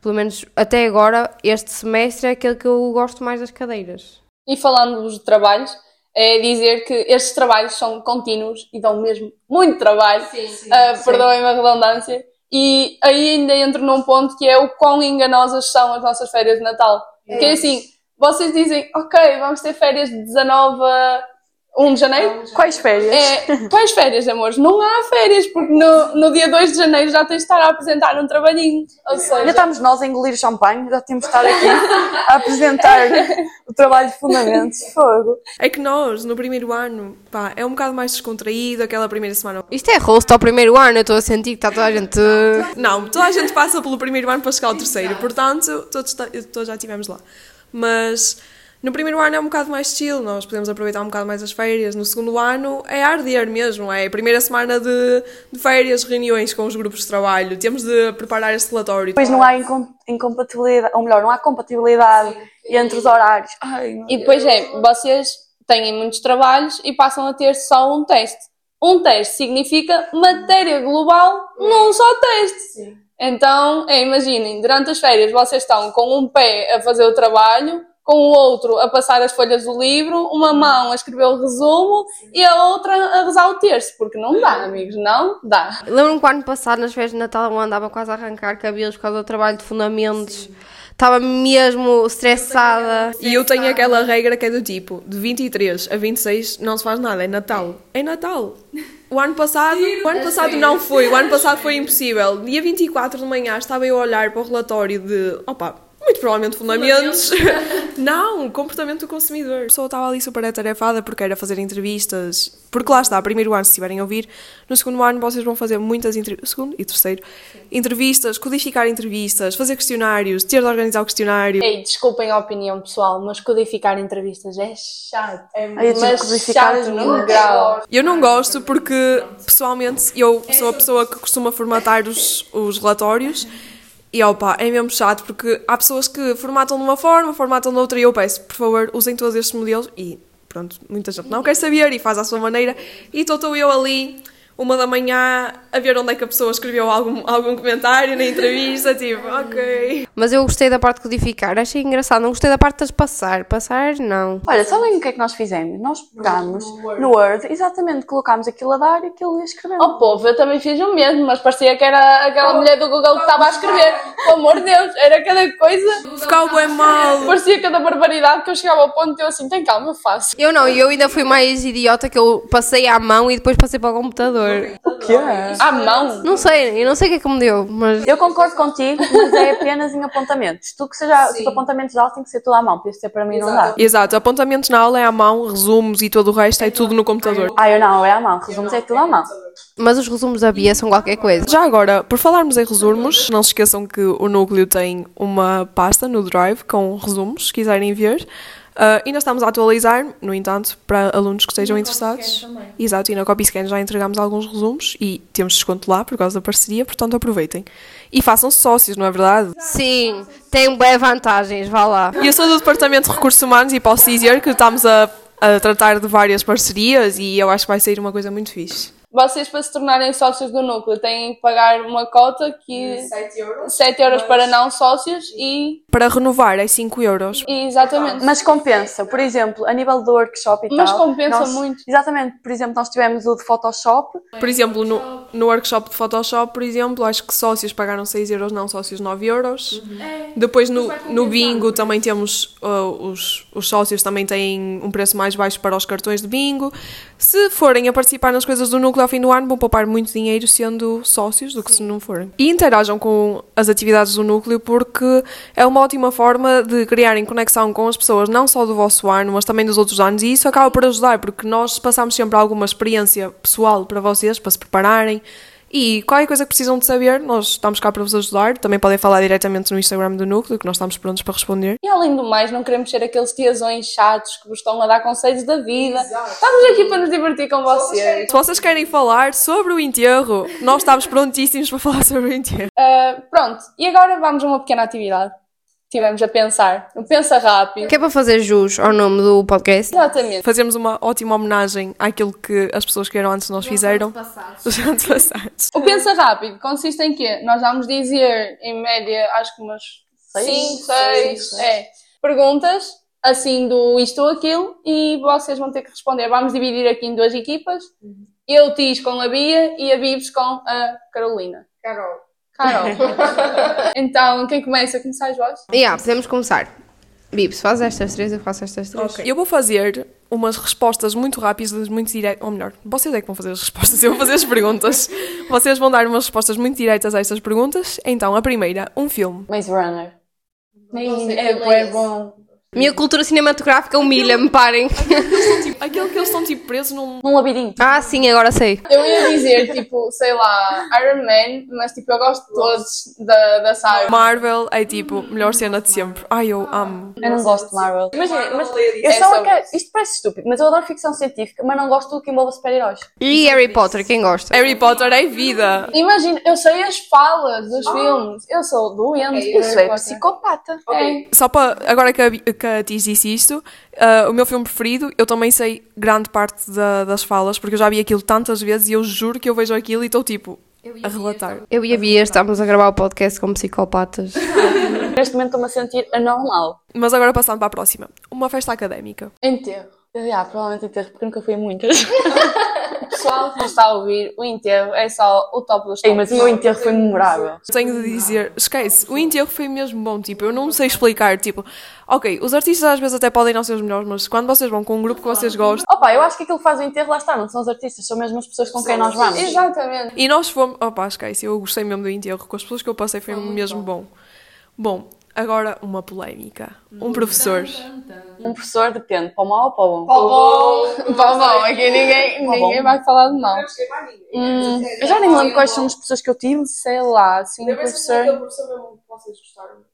Pelo menos até agora, este semestre é aquele que eu gosto mais das cadeiras. E falando dos trabalhos, é dizer que estes trabalhos são contínuos e dão mesmo muito trabalho, Ah, perdoem-me a redundância. E aí ainda entro num ponto que é o quão enganosas são as nossas férias de Natal. Porque é assim, vocês dizem, ok, vamos ter férias de 19 a 1 de janeiro. Quais férias? É, quais férias, amores? Não há férias, porque no, no dia 2 de janeiro já tens de estar a apresentar um trabalhinho. Ou Já seja, estamos nós a engolir champanhe, já temos de estar aqui a apresentar [laughs] o trabalho de fundamentos. Fogo. É que nós, no primeiro ano, pá, é um bocado mais descontraído, aquela primeira semana. Isto é rosto ao primeiro ano, eu estou a sentir que está toda a gente. Não, toda a gente passa pelo primeiro ano para chegar ao terceiro, portanto, todos, todos já estivemos lá. Mas no primeiro ano é um bocado mais chill, nós podemos aproveitar um bocado mais as férias. No segundo ano é arder mesmo, é a primeira semana de, de férias, reuniões com os grupos de trabalho, temos de preparar este relatório. Depois não há incom- incompatibilidade, ou melhor, não há compatibilidade entre os horários. Ai, E depois é, vocês têm muitos trabalhos e passam a ter só um teste. Um teste significa matéria global num só teste. Então, é, imaginem, durante as férias vocês estão com um pé a fazer o trabalho, com o outro a passar as folhas do livro, uma mão a escrever o resumo e a outra a rezar o terço, porque não dá, amigos, não dá. Lembro-me que o ano passado, nas férias de Natal, eu andava quase a arrancar cabelos por causa do trabalho de fundamentos. Estava mesmo estressada. E eu tenho aquela regra que é do tipo, de 23 a 26 não se faz nada, é Natal. É Natal. O ano passado, o ano passado não foi, o ano passado foi impossível. Dia 24 de manhã estava eu a olhar para o relatório de, opa, muito provavelmente fundamentos. [laughs] não, comportamento do consumidor. A pessoa estava ali super atarefada porque era fazer entrevistas. Porque lá está, primeiro ano, se estiverem a ouvir, no segundo ano vocês vão fazer muitas entrevistas, segundo e terceiro, entrevistas, codificar entrevistas, fazer questionários, ter de organizar o questionário. Ei, desculpem a opinião pessoal, mas codificar entrevistas é chato. É as chato num grau. Eu não gosto porque, pessoalmente, eu sou a pessoa que costuma formatar os, os relatórios e, opa, é mesmo chato porque há pessoas que formatam de uma forma, formatam de outra e eu peço, por favor, usem todos estes modelos e, pronto, muita gente não quer saber e faz à sua maneira. E estou eu ali, uma da manhã, a ver onde é que a pessoa escreveu algum, algum comentário na entrevista, tipo, ok. Mas eu gostei da parte de codificar, achei engraçado. Não gostei da parte de passar. Passar, não. Olha, sabem o que é que nós fizemos? Nós pegámos no Word, exatamente, colocámos aquilo a dar e aquilo ia escrever. Oh povo, eu também fiz o mesmo, mas parecia que era aquela mulher do Google que estava a escrever. Pelo amor de Deus, era cada coisa. Ficava bem mal. Parecia cada barbaridade que eu chegava ao ponto de eu assim, tem calma, eu faço. Eu não, e eu ainda fui mais idiota que eu passei à mão e depois passei para o computador. O quê? À mão. Não sei, eu não sei o que é que me deu, mas. Eu concordo contigo, mas é apenas em apontamentos. Tu que seja, tipo, apontamentos de aula tem que ser tudo à mão, por isso ser para mim não dá. Exato, apontamentos na aula é à mão, resumos e todo o resto é tudo no computador. Ah, eu não, é à mão. Resumos é tudo à mão. Mas os resumos da Bia são qualquer coisa. Já agora, por falarmos em resumos, não se esqueçam que o núcleo tem uma pasta no Drive com resumos, se quiserem ver. Ah, ainda estamos a atualizar, no entanto, para alunos que estejam interessados. Exato, e na CopyScan já entregamos alguns resumos e temos desconto lá por causa da parceria, portanto aproveitem. E façam-se sócios, não é verdade? Sim, tem bem vantagens, vá lá. E eu sou do Departamento de Recursos Humanos e posso dizer que estamos a, a tratar de várias parcerias e eu acho que vai sair uma coisa muito fixe. Vocês, para se tornarem sócios do núcleo, têm que pagar uma cota que. 7 euros. 7 euros para não sócios e. Para renovar é 5 euros. e exatamente. Mas compensa, por exemplo, a nível do workshop e Mas tal. compensa nós- muito. Exatamente, por exemplo, nós tivemos o de Photoshop. Por exemplo, no, no workshop de Photoshop, por exemplo, acho que sócios pagaram 6 euros, não sócios 9 euros. Depois no, no bingo também temos, uh, os, os sócios também têm um preço mais baixo para os cartões de bingo. Se forem a participar nas coisas do núcleo ao fim do ano, vão poupar muito dinheiro sendo sócios do que se não forem. E interajam com as atividades do núcleo porque é uma ótima forma de criarem conexão com as pessoas, não só do vosso ano, mas também dos outros anos. E isso acaba por ajudar, porque nós passamos sempre alguma experiência pessoal para vocês, para se prepararem. E qualquer coisa que precisam de saber, nós estamos cá para vos ajudar. Também podem falar diretamente no Instagram do núcleo, que nós estamos prontos para responder. E além do mais, não queremos ser aqueles tiazões chatos que vos estão a dar conselhos da vida. Estamos aqui para nos divertir com vocês. Se vocês querem falar sobre o enterro, nós estamos prontíssimos para falar sobre o enterro. Uh, pronto, e agora vamos a uma pequena atividade. Tivemos a pensar. Um pensa rápido. Que é para fazer jus ao nome do podcast. Exatamente. Fazemos uma ótima homenagem àquilo que as pessoas que eram antes de nós fizeram. Os anos passados. O pensa rápido consiste em quê? Nós vamos dizer, em média, acho que umas Seis? 5, Seis, 6, é, perguntas, assim, do isto ou aquilo, e vocês vão ter que responder. Vamos dividir aqui em duas equipas. Eu, Tis, com a Bia, e a Bibs com a Carolina. Carol. Carol. [laughs] então, quem começa? Começais vós? Yeah, podemos começar. Bibs, faz estas três, eu faço estas três. Eu vou fazer umas respostas muito rápidas, muito diretas. Ou melhor, vocês é que vão fazer as respostas, eu vou fazer as perguntas. [laughs] Vocês vão dar umas respostas muito diretas a estas perguntas. Então, a primeira, um filme. Maze Runner. É, é bom. Minha cultura cinematográfica humilha-me, parem. Aquele que eles estão [laughs] tipo presos num. Num labirinto. ah, sim, agora sei. Eu ia dizer, tipo, sei lá, Iron Man, mas tipo, eu gosto de todos da, da saga. Marvel é tipo, melhor cena de sempre. Ai, eu amo. Eu não gosto de Marvel. Imagina, mas eu É só sobre quero... Isto parece estúpido, mas eu adoro ficção científica, mas não gosto do que envolve super-heróis. E Harry Potter, quem gosta? Harry Potter é vida. Imagina, eu sei as falas dos filmes. Eu sou doente. é Potter. psicopata. É. Só para. Agora que a, que a Tis disse isto, ah, o meu filme preferido, eu também sei grande parte da- das falas, porque eu já vi aquilo tantas vezes e eu juro que eu vejo aquilo e estou tipo a relatar. Eu e a Bia estamos a gravar o podcast como psicopatas. [laughs] Neste momento estou-me a sentir anormal. Mas agora passando para a próxima. Uma festa académica. Enterro. Ah, provavelmente enterro, porque nunca fui a muitas. [laughs] Pessoal que está a ouvir, o enterro é só o top dos Ei, tops. mas o meu enterro foi memorável. Tenho de dizer, esquece, o enterro foi mesmo bom, tipo, eu não sei explicar, tipo, ok, os artistas às vezes até podem não ser os melhores, mas quando vocês vão com um grupo que vocês gostam, Opa, eu acho que aquilo que faz o enterro lá está, não são os artistas, são mesmo as pessoas com quem nós vamos. Exatamente. e nós fomos, opa, esquece, eu gostei mesmo do enterro, com as pessoas que eu passei foi mesmo bom. Bom, agora uma polémica. Um professor. Um professor depende, para o mal ou para o bom. Bom, bom, bom. Aqui ninguém, ninguém vai falar de mal. Hum, eu já nem lembro quais são as pessoas que eu tive. Sei lá, assim, um professor.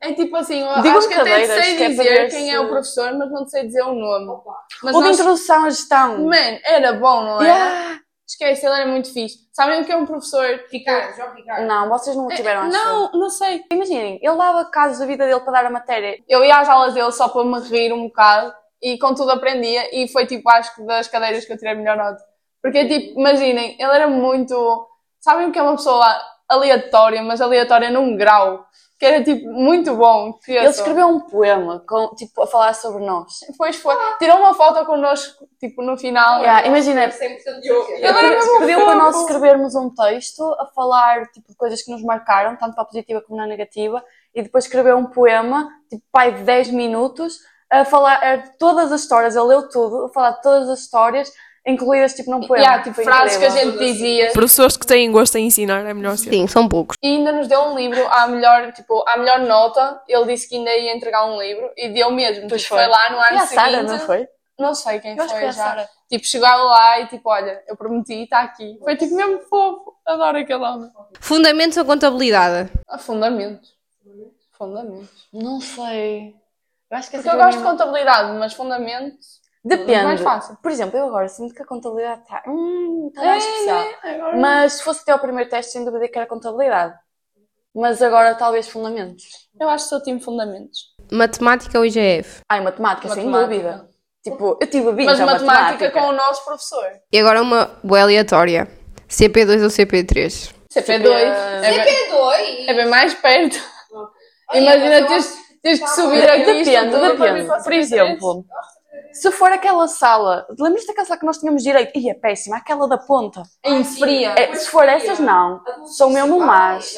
É tipo assim, eu Digam acho que até sei que é para dizer quem é o professor, mas não sei dizer o nome. Mas O de introdução à gestão. Man, era bom, não é? Esquece, ele era muito fixe. Sabem o que é um professor? Tipo, Não, vocês não o tiveram acho eu. não, não sei. Imaginem, ele dava casos da vida dele para dar a matéria. Eu ia às aulas dele só para me rir um bocado e com tudo aprendia e foi tipo, acho que das cadeiras que eu tirei a melhor nota. Porque tipo, imaginem, ele era muito. Sabem o que é uma pessoa aleatória, mas aleatória num grau? Que era tipo muito bom. que Ele escreveu um poema, com, tipo, a falar sobre nós. Depois foi, tirou uma foto connosco, tipo, no final. Yeah, imagina, é pediu para nós escrevermos um texto a falar tipo, de coisas que nos marcaram, tanto para a positiva como na negativa, e depois escreveu um poema, tipo, pai de 10 minutos, a falar de todas as histórias, ele leu tudo, a falar de todas as histórias, incluídas tipo num poema. Yeah, tipo, frases que a incrível. gente dizia. Professores que têm gosto em ensinar é melhor ser. Sim, são poucos. E ainda nos deu um livro à melhor, tipo, à melhor nota. Ele disse que ainda ia entregar um livro e deu mesmo. Pois tipo, foi. foi lá no Foi ano a Sara, seguinte. não foi? Não sei quem que foi foi a já. Sara. Tipo, chegava lá e tipo, olha, eu prometi, está aqui. Foi tipo mesmo fofo. Adoro aquele homem. Fundamentos ou contabilidade? Ah, fundamentos. Fundamentos. Não sei. Eu acho que Porque eu a gosto de contabilidade, mas fundamentos. Depende. mais fácil. Por exemplo, eu agora sinto que a contabilidade está hum, tá É, mais especial. né? Agora- Mas se fosse até o primeiro teste, sem dúvida que era contabilidade. Mas agora talvez fundamentos. Eu acho que sou time fundamentos. Matemática ou IGF? Ai, matemática, sem Matemática. dúvida. Tipo, eu tive 20 Mas a matemática, com o nosso professor. E agora uma boa aleatória. CP2 ou CP3? CP2. É bem, CP2? é bem mais perto. Imagina teres, teres que subir aqui Depende, depende. Por CP3. exemplo, se for aquela sala, lembras daquela sala que nós tínhamos direito? Ih, é péssima, aquela da ponta. Em fria. É, se for essas, não. São mesmo más.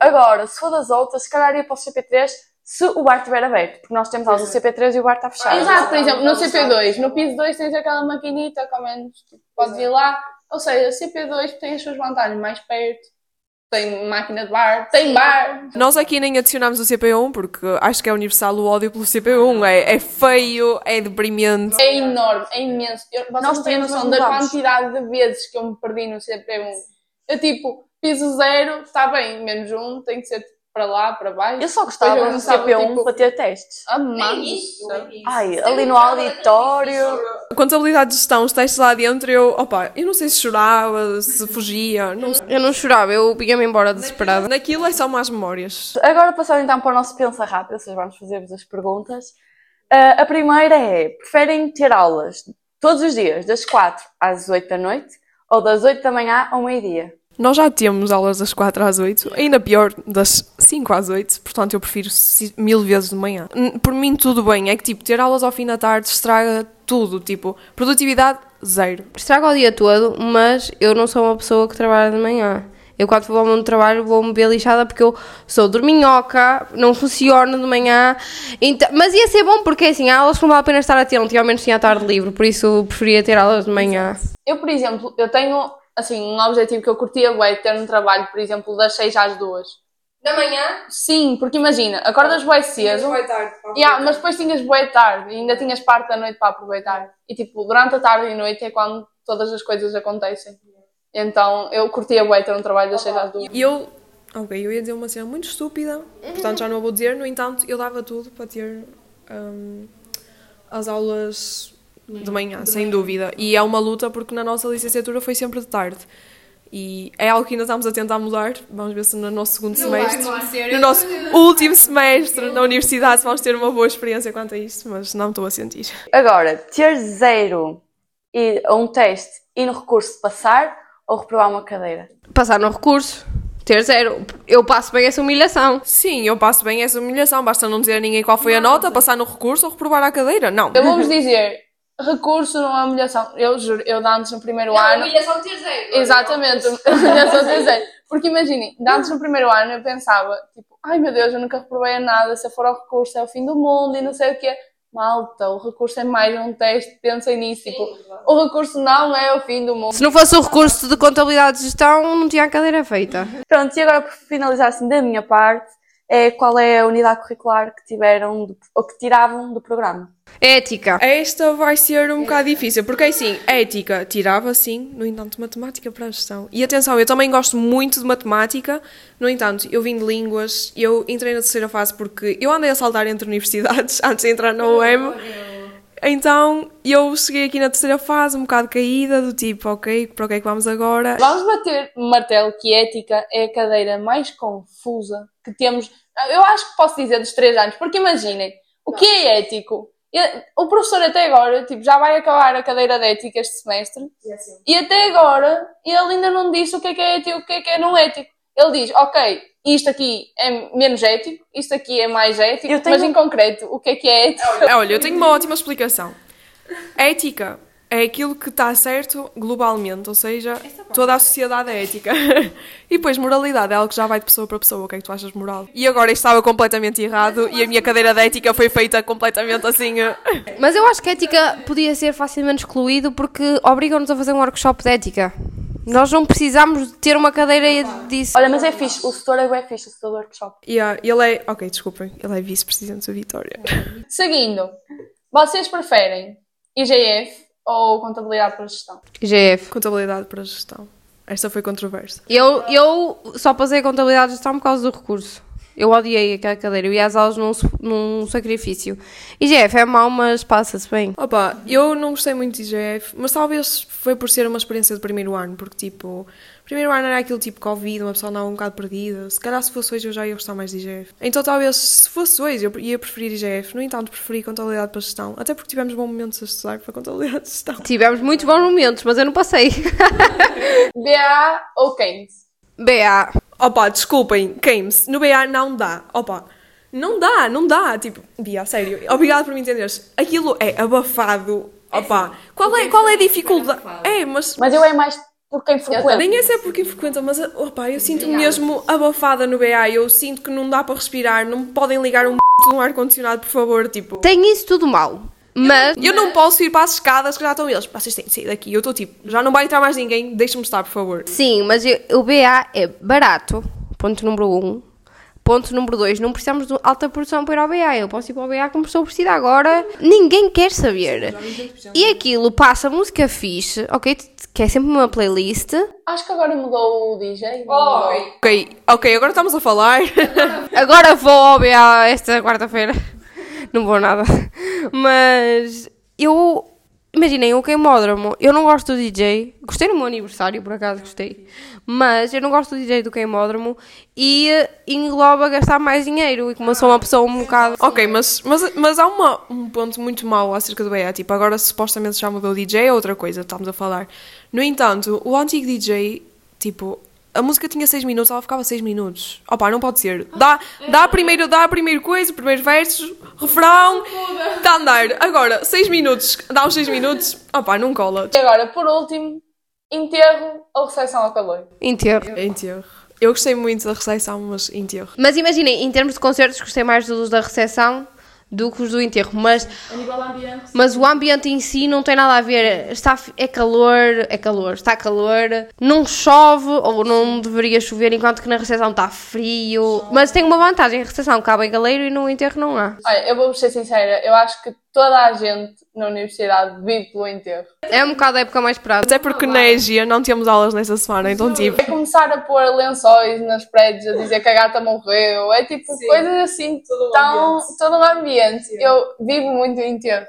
Agora, se for das outras, se calhar ia para o CP3 se o bar estiver aberto. Porque nós temos aulas do CP3 e o bar está fechado. Exato, por exemplo, no CP2, no piso 2 tens aquela maquinita, que ao menos podes ir lá. Ou seja, CP2 tem as suas vantagens mais perto, tem máquina de bar, tem bar. Nós aqui nem adicionámos o CP1 porque acho que é universal o ódio pelo CP1. É, é feio, é deprimente. É enorme, é imenso. Eu, vocês Nós não têm noção da quantidade de vezes que eu me perdi no CP1. Eu tipo, piso zero, está bem, menos um, tem que ser para lá, para baixo. Eu só gostava do começava, CP1 tipo, para ter testes. Amado. Ai, ali no auditório. Contabilidade de gestão, os testes lá dentro, eu, opa, eu não sei se chorava, se fugia, não sei. Eu não chorava, eu ia-me embora desesperada. Naquilo é só más memórias. Agora passando então para o nosso Pensa Rápido, seja, vamos fazer-vos as perguntas. Ah, a primeira é, preferem ter aulas todos os dias, das 4 às 8 da noite, ou das 8 da manhã ao meio-dia? Nós já temos aulas das 4 às 8, ainda pior, das 5 às 8, portanto eu prefiro mil vezes de manhã. Por mim tudo bem, é que tipo, ter aulas ao fim da tarde estraga tudo, tipo, produtividade zero. Estraga o dia todo, mas eu não sou uma pessoa que trabalha de manhã. Eu quando vou ao meu trabalho vou-me ver lixada porque eu sou dorminhoca, não funciono de manhã. Então, mas ia ser bom porque assim, há aulas que não vale a pena estar atento e ao menos tinha a tarde livre, por isso preferia ter aulas de manhã. Eu, por exemplo, eu tenho, assim, um objetivo que eu curtia bué de ter no trabalho, por exemplo, das 6 às 2. Da manhã? Sim, porque imagina, acordas bué cedo, yeah, mas depois tinhas bué tarde e ainda tinhas parte da noite para aproveitar. E tipo, durante a tarde e noite é quando todas as coisas acontecem. Então, eu curtia bué ter um trabalho das 6 às 2. E eu, ok, eu ia dizer uma cena muito estúpida, portanto já não a vou dizer, no entanto, eu dava tudo para ter hum, as aulas de manhã, sem dúvida. E é uma luta porque na nossa licenciatura foi sempre de tarde. E é algo que ainda estamos a tentar mudar. Vamos ver se no nosso segundo semestre, no nosso último semestre na universidade, se vamos ter uma boa experiência quanto a isto, mas não estou a sentir. Agora, ter zero e, a um teste e no recurso de passar ou reprovar uma cadeira? Passar no recurso, ter zero. Eu passo bem essa humilhação. Sim, eu passo bem essa humilhação, basta não dizer a ninguém qual foi a nota, passar no recurso ou reprovar a cadeira. Não. Eu vou-vos dizer, recurso não é humilhação. Eu juro, eu de antes no primeiro ano. humilhação ter zero. Exatamente, [laughs] humilhação ter zero. Porque imaginem, de antes no primeiro ano eu pensava, tipo, ai meu Deus, eu nunca reprovei a nada, se eu for ao recurso é o fim do mundo e não sei o quê. Malta, o recurso é mais um teste, pensem nisso. Tipo, o recurso não é o fim do mundo. Se não fosse o recurso de contabilidade de gestão, não tinha a cadeira feita. Pronto, e agora por finalizar assim da minha parte, é qual é a unidade curricular que tiveram do- ou que tiravam do programa? Ética. Esta vai ser um bocado difícil, porque assim, ética tirava sim, no entanto, matemática para a gestão. E atenção, eu também gosto muito de matemática, no entanto, eu vim de línguas, eu entrei na terceira fase porque eu andei a saltar entre universidades [laughs] antes de entrar na UEM. Então, eu cheguei aqui na terceira fase, um bocado caída, do tipo, ok, para o que é que vamos agora? Vamos bater martelo que ética é a cadeira mais confusa que temos. Eu acho que posso dizer dos três anos, porque imaginem, o que é ético? O professor até agora, tipo, já vai acabar a cadeira de ética este semestre e até agora ele ainda não disse o que é que é ético e o que é que é não ético. Ele diz, ok, isto aqui é menos ético, isto aqui é mais ético, Eu tenho- mas em concreto, o que é que é ético? Olha, eu tenho uma ótima explicação. Ética é aquilo que está certo globalmente, ou seja, toda a sociedade é ética. [laughs] e depois, moralidade é algo que já vai de pessoa para pessoa. O que é que tu achas de moral? E agora isto estava completamente errado e a minha cadeira de ética foi feita completamente assim. Mas eu acho que ética podia ser facilmente excluído porque obrigam-nos a fazer um workshop de ética. Nós não precisamos de ter uma cadeira disso. Olha, mas é fixe, o setor é bem fixe, o setor do workshop. Yeah, ele é. Ok, desculpem. Ele é vice-presidente da Vitória. [laughs] Seguindo, vocês preferem IGF ou contabilidade para gestão? GF. Contabilidade para gestão. Esta foi controversa. Eu, eu só passei a contabilidade de gestão por causa do recurso. Eu odiei aquela cadeira. Eu ia às aulas num, num sacrifício. IGF é mau, mas passa-se bem. Opa, eu não gostei muito de IGF, mas talvez foi por ser uma experiência de primeiro ano, porque tipo, primeiro ano era aquele tipo Covid, uma pessoa andava um bocado perdida. Se calhar se fosse hoje eu já ia gostar mais de IGF. Então talvez se fosse hoje eu ia preferir IGF, no entanto preferi contabilidade para gestão, até porque tivemos bons momentos a estudar para contabilidade de gestão. Tivemos muitos bons momentos, mas eu não passei. [laughs] BA ou Keynes? BA. Opa, desculpem, Games, no BA não dá. Opa, não dá, não dá. Tipo, Bia, sério, obrigado por me entenderes. Aquilo é abafado. Opa, qual é, qual é a dificuldade? É, mas Mas eu é mais por quem frequenta. Nem é ser porque frequentam, mas opa, eu sinto-me mesmo abafada no BA. Eu sinto que não dá para respirar, não me podem ligar um [laughs] de um ar-condicionado, por favor. Tipo, Tem isso tudo mal. Mas eu não posso ir para as escadas que já estão eles. Vocês têm de sair daqui. Eu estou tipo, já não vai entrar mais ninguém, deixa-me estar, por favor. Sim, mas eu- o BA é barato. Ponto número um. Ponto número dois, não precisamos de alta produção para ir ao BA. Eu posso ir para o BA como pessoa precisa agora. Ninguém quer saber. E aquilo passa música fixe, ok? Que é sempre uma playlist. Acho que agora mudou o DJ. Ok, ok, agora estamos a falar. Agora vou ao BA esta quarta-feira. Não vou nada. Mas eu. Imaginem, o queimódromo. Eu não gosto do DJ. Gostei no meu aniversário, por acaso gostei. Mas eu não gosto do DJ do queimódromo e eh, engloba gastar mais dinheiro. E como eu sou uma pessoa um bocado. ok, mas, mas, mas há uma, um ponto muito mau acerca do BA. Tipo, agora supostamente já mudou o DJ, é outra coisa, estamos a falar. No entanto, o antigo DJ, tipo, a música tinha 6 minutos, ela ficava 6 minutos. Opa, não pode ser. Dá, dá primeiro, dá primeiro coisa, primeiro versos, refrão, está a andar. Agora, 6 minutos, dá os 6 minutos, opa, não cola. E agora, por último, enterro ou recepção ao calor? Enterro. Enterro. Eu gostei muito da recepção, mas enterro. Mas imaginem, em termos de concertos, gostei mais dos da recepção do que os do enterro. Mas, mas o ambiente em si não tem nada a ver. Está, é calor, é calor, está calor, não chove ou não deveria chover, enquanto que na recepção está frio. Mas tem uma vantagem: a recepção cabe em galeiro e no enterro não há. Olha, eu vou ser sincera, eu acho que toda a gente na universidade vive pelo enterro. É um bocado a época mais esperada. Até porque na EGIA não tínhamos aulas nessa semana, então tipo. É começar a pôr lençóis nos prédios a dizer que a gata morreu, é tipo coisas assim, tão, todo o ambiente. Eu vivo muito o enterro.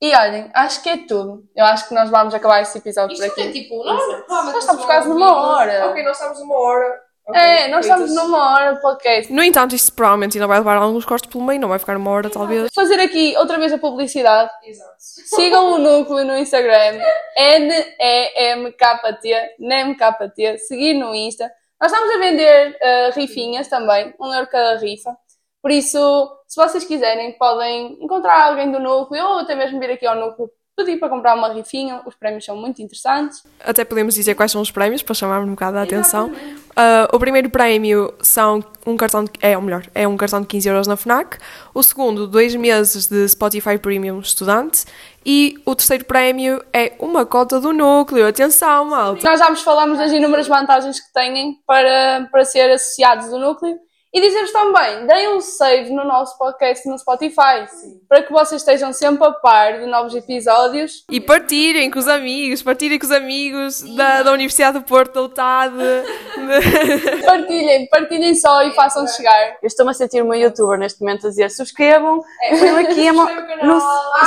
E olhem, acho que é tudo. Eu acho que nós vamos acabar este episódio por aqui. tipo, Nós estamos quase numa hora. nós estamos numa hora. É, nós estamos numa hora podcast. No entanto, isto provavelmente ainda vai levar alguns cortes pelo meio, não vai ficar uma hora talvez. Fazer aqui outra vez a publicidade. Sigam o núcleo no Instagram, N-E-M-K-T, NEMKT, seguir no Insta. Nós estamos a vender eh, rifinhas também, um euro cada rifa. Por isso, se vocês quiserem, podem encontrar alguém do núcleo ou até mesmo vir aqui ao núcleo pedir para comprar uma rifinha. Os prémios são muito interessantes. Até podemos dizer quais são os prémios para chamar um bocado a atenção. Ah, o primeiro prémio são um cartão de, é, ou melhor, é um cartão de 15 euros na FNAC. O segundo, dois meses de Spotify Premium estudante. E o terceiro prémio é uma cota do núcleo. Atenção, malta! Nós já vos falamos das inúmeras vantagens que têm para, para ser associados do núcleo. E dizer-vos também, deem um save no nosso podcast no Spotify, para que vocês estejam sempre a par de novos episódios. E partirem com os amigos, partirem com os amigos da, da Universidade do Porto, da UTAD. [laughs] Partilhem, partilhem só e façam chegar. Eu estou-me a sentir uma youtuber neste momento a dizer subscrevam, põem aqui no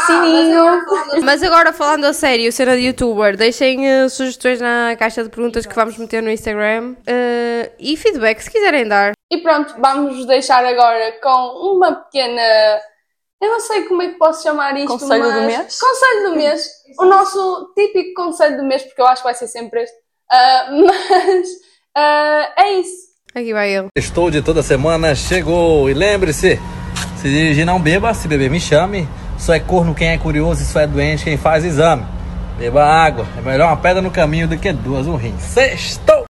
sininho. Mas agora falando a sério, cena de youtuber, deixem eh, sugestões na caixa de perguntas que vamos meter no Instagram eh, e feedback se quiserem dar. E pronto, vamos deixar agora com uma pequena. Eu não sei como é que posso chamar isto. Conselho do mas- mês? Conselho do mês. [laughs] O nosso típico conselho do mês, porque eu acho que vai ser sempre este. Ah, [laughs] mas ah, é isso. Aqui vai ele. Estou de toda semana chegou. E lembre-se: se dirigir, não beba. Se beber, me chame. Só é corno quem é curioso e só é doente quem faz exame. Beba água. É melhor uma pedra no caminho do que duas no rim. Sextou!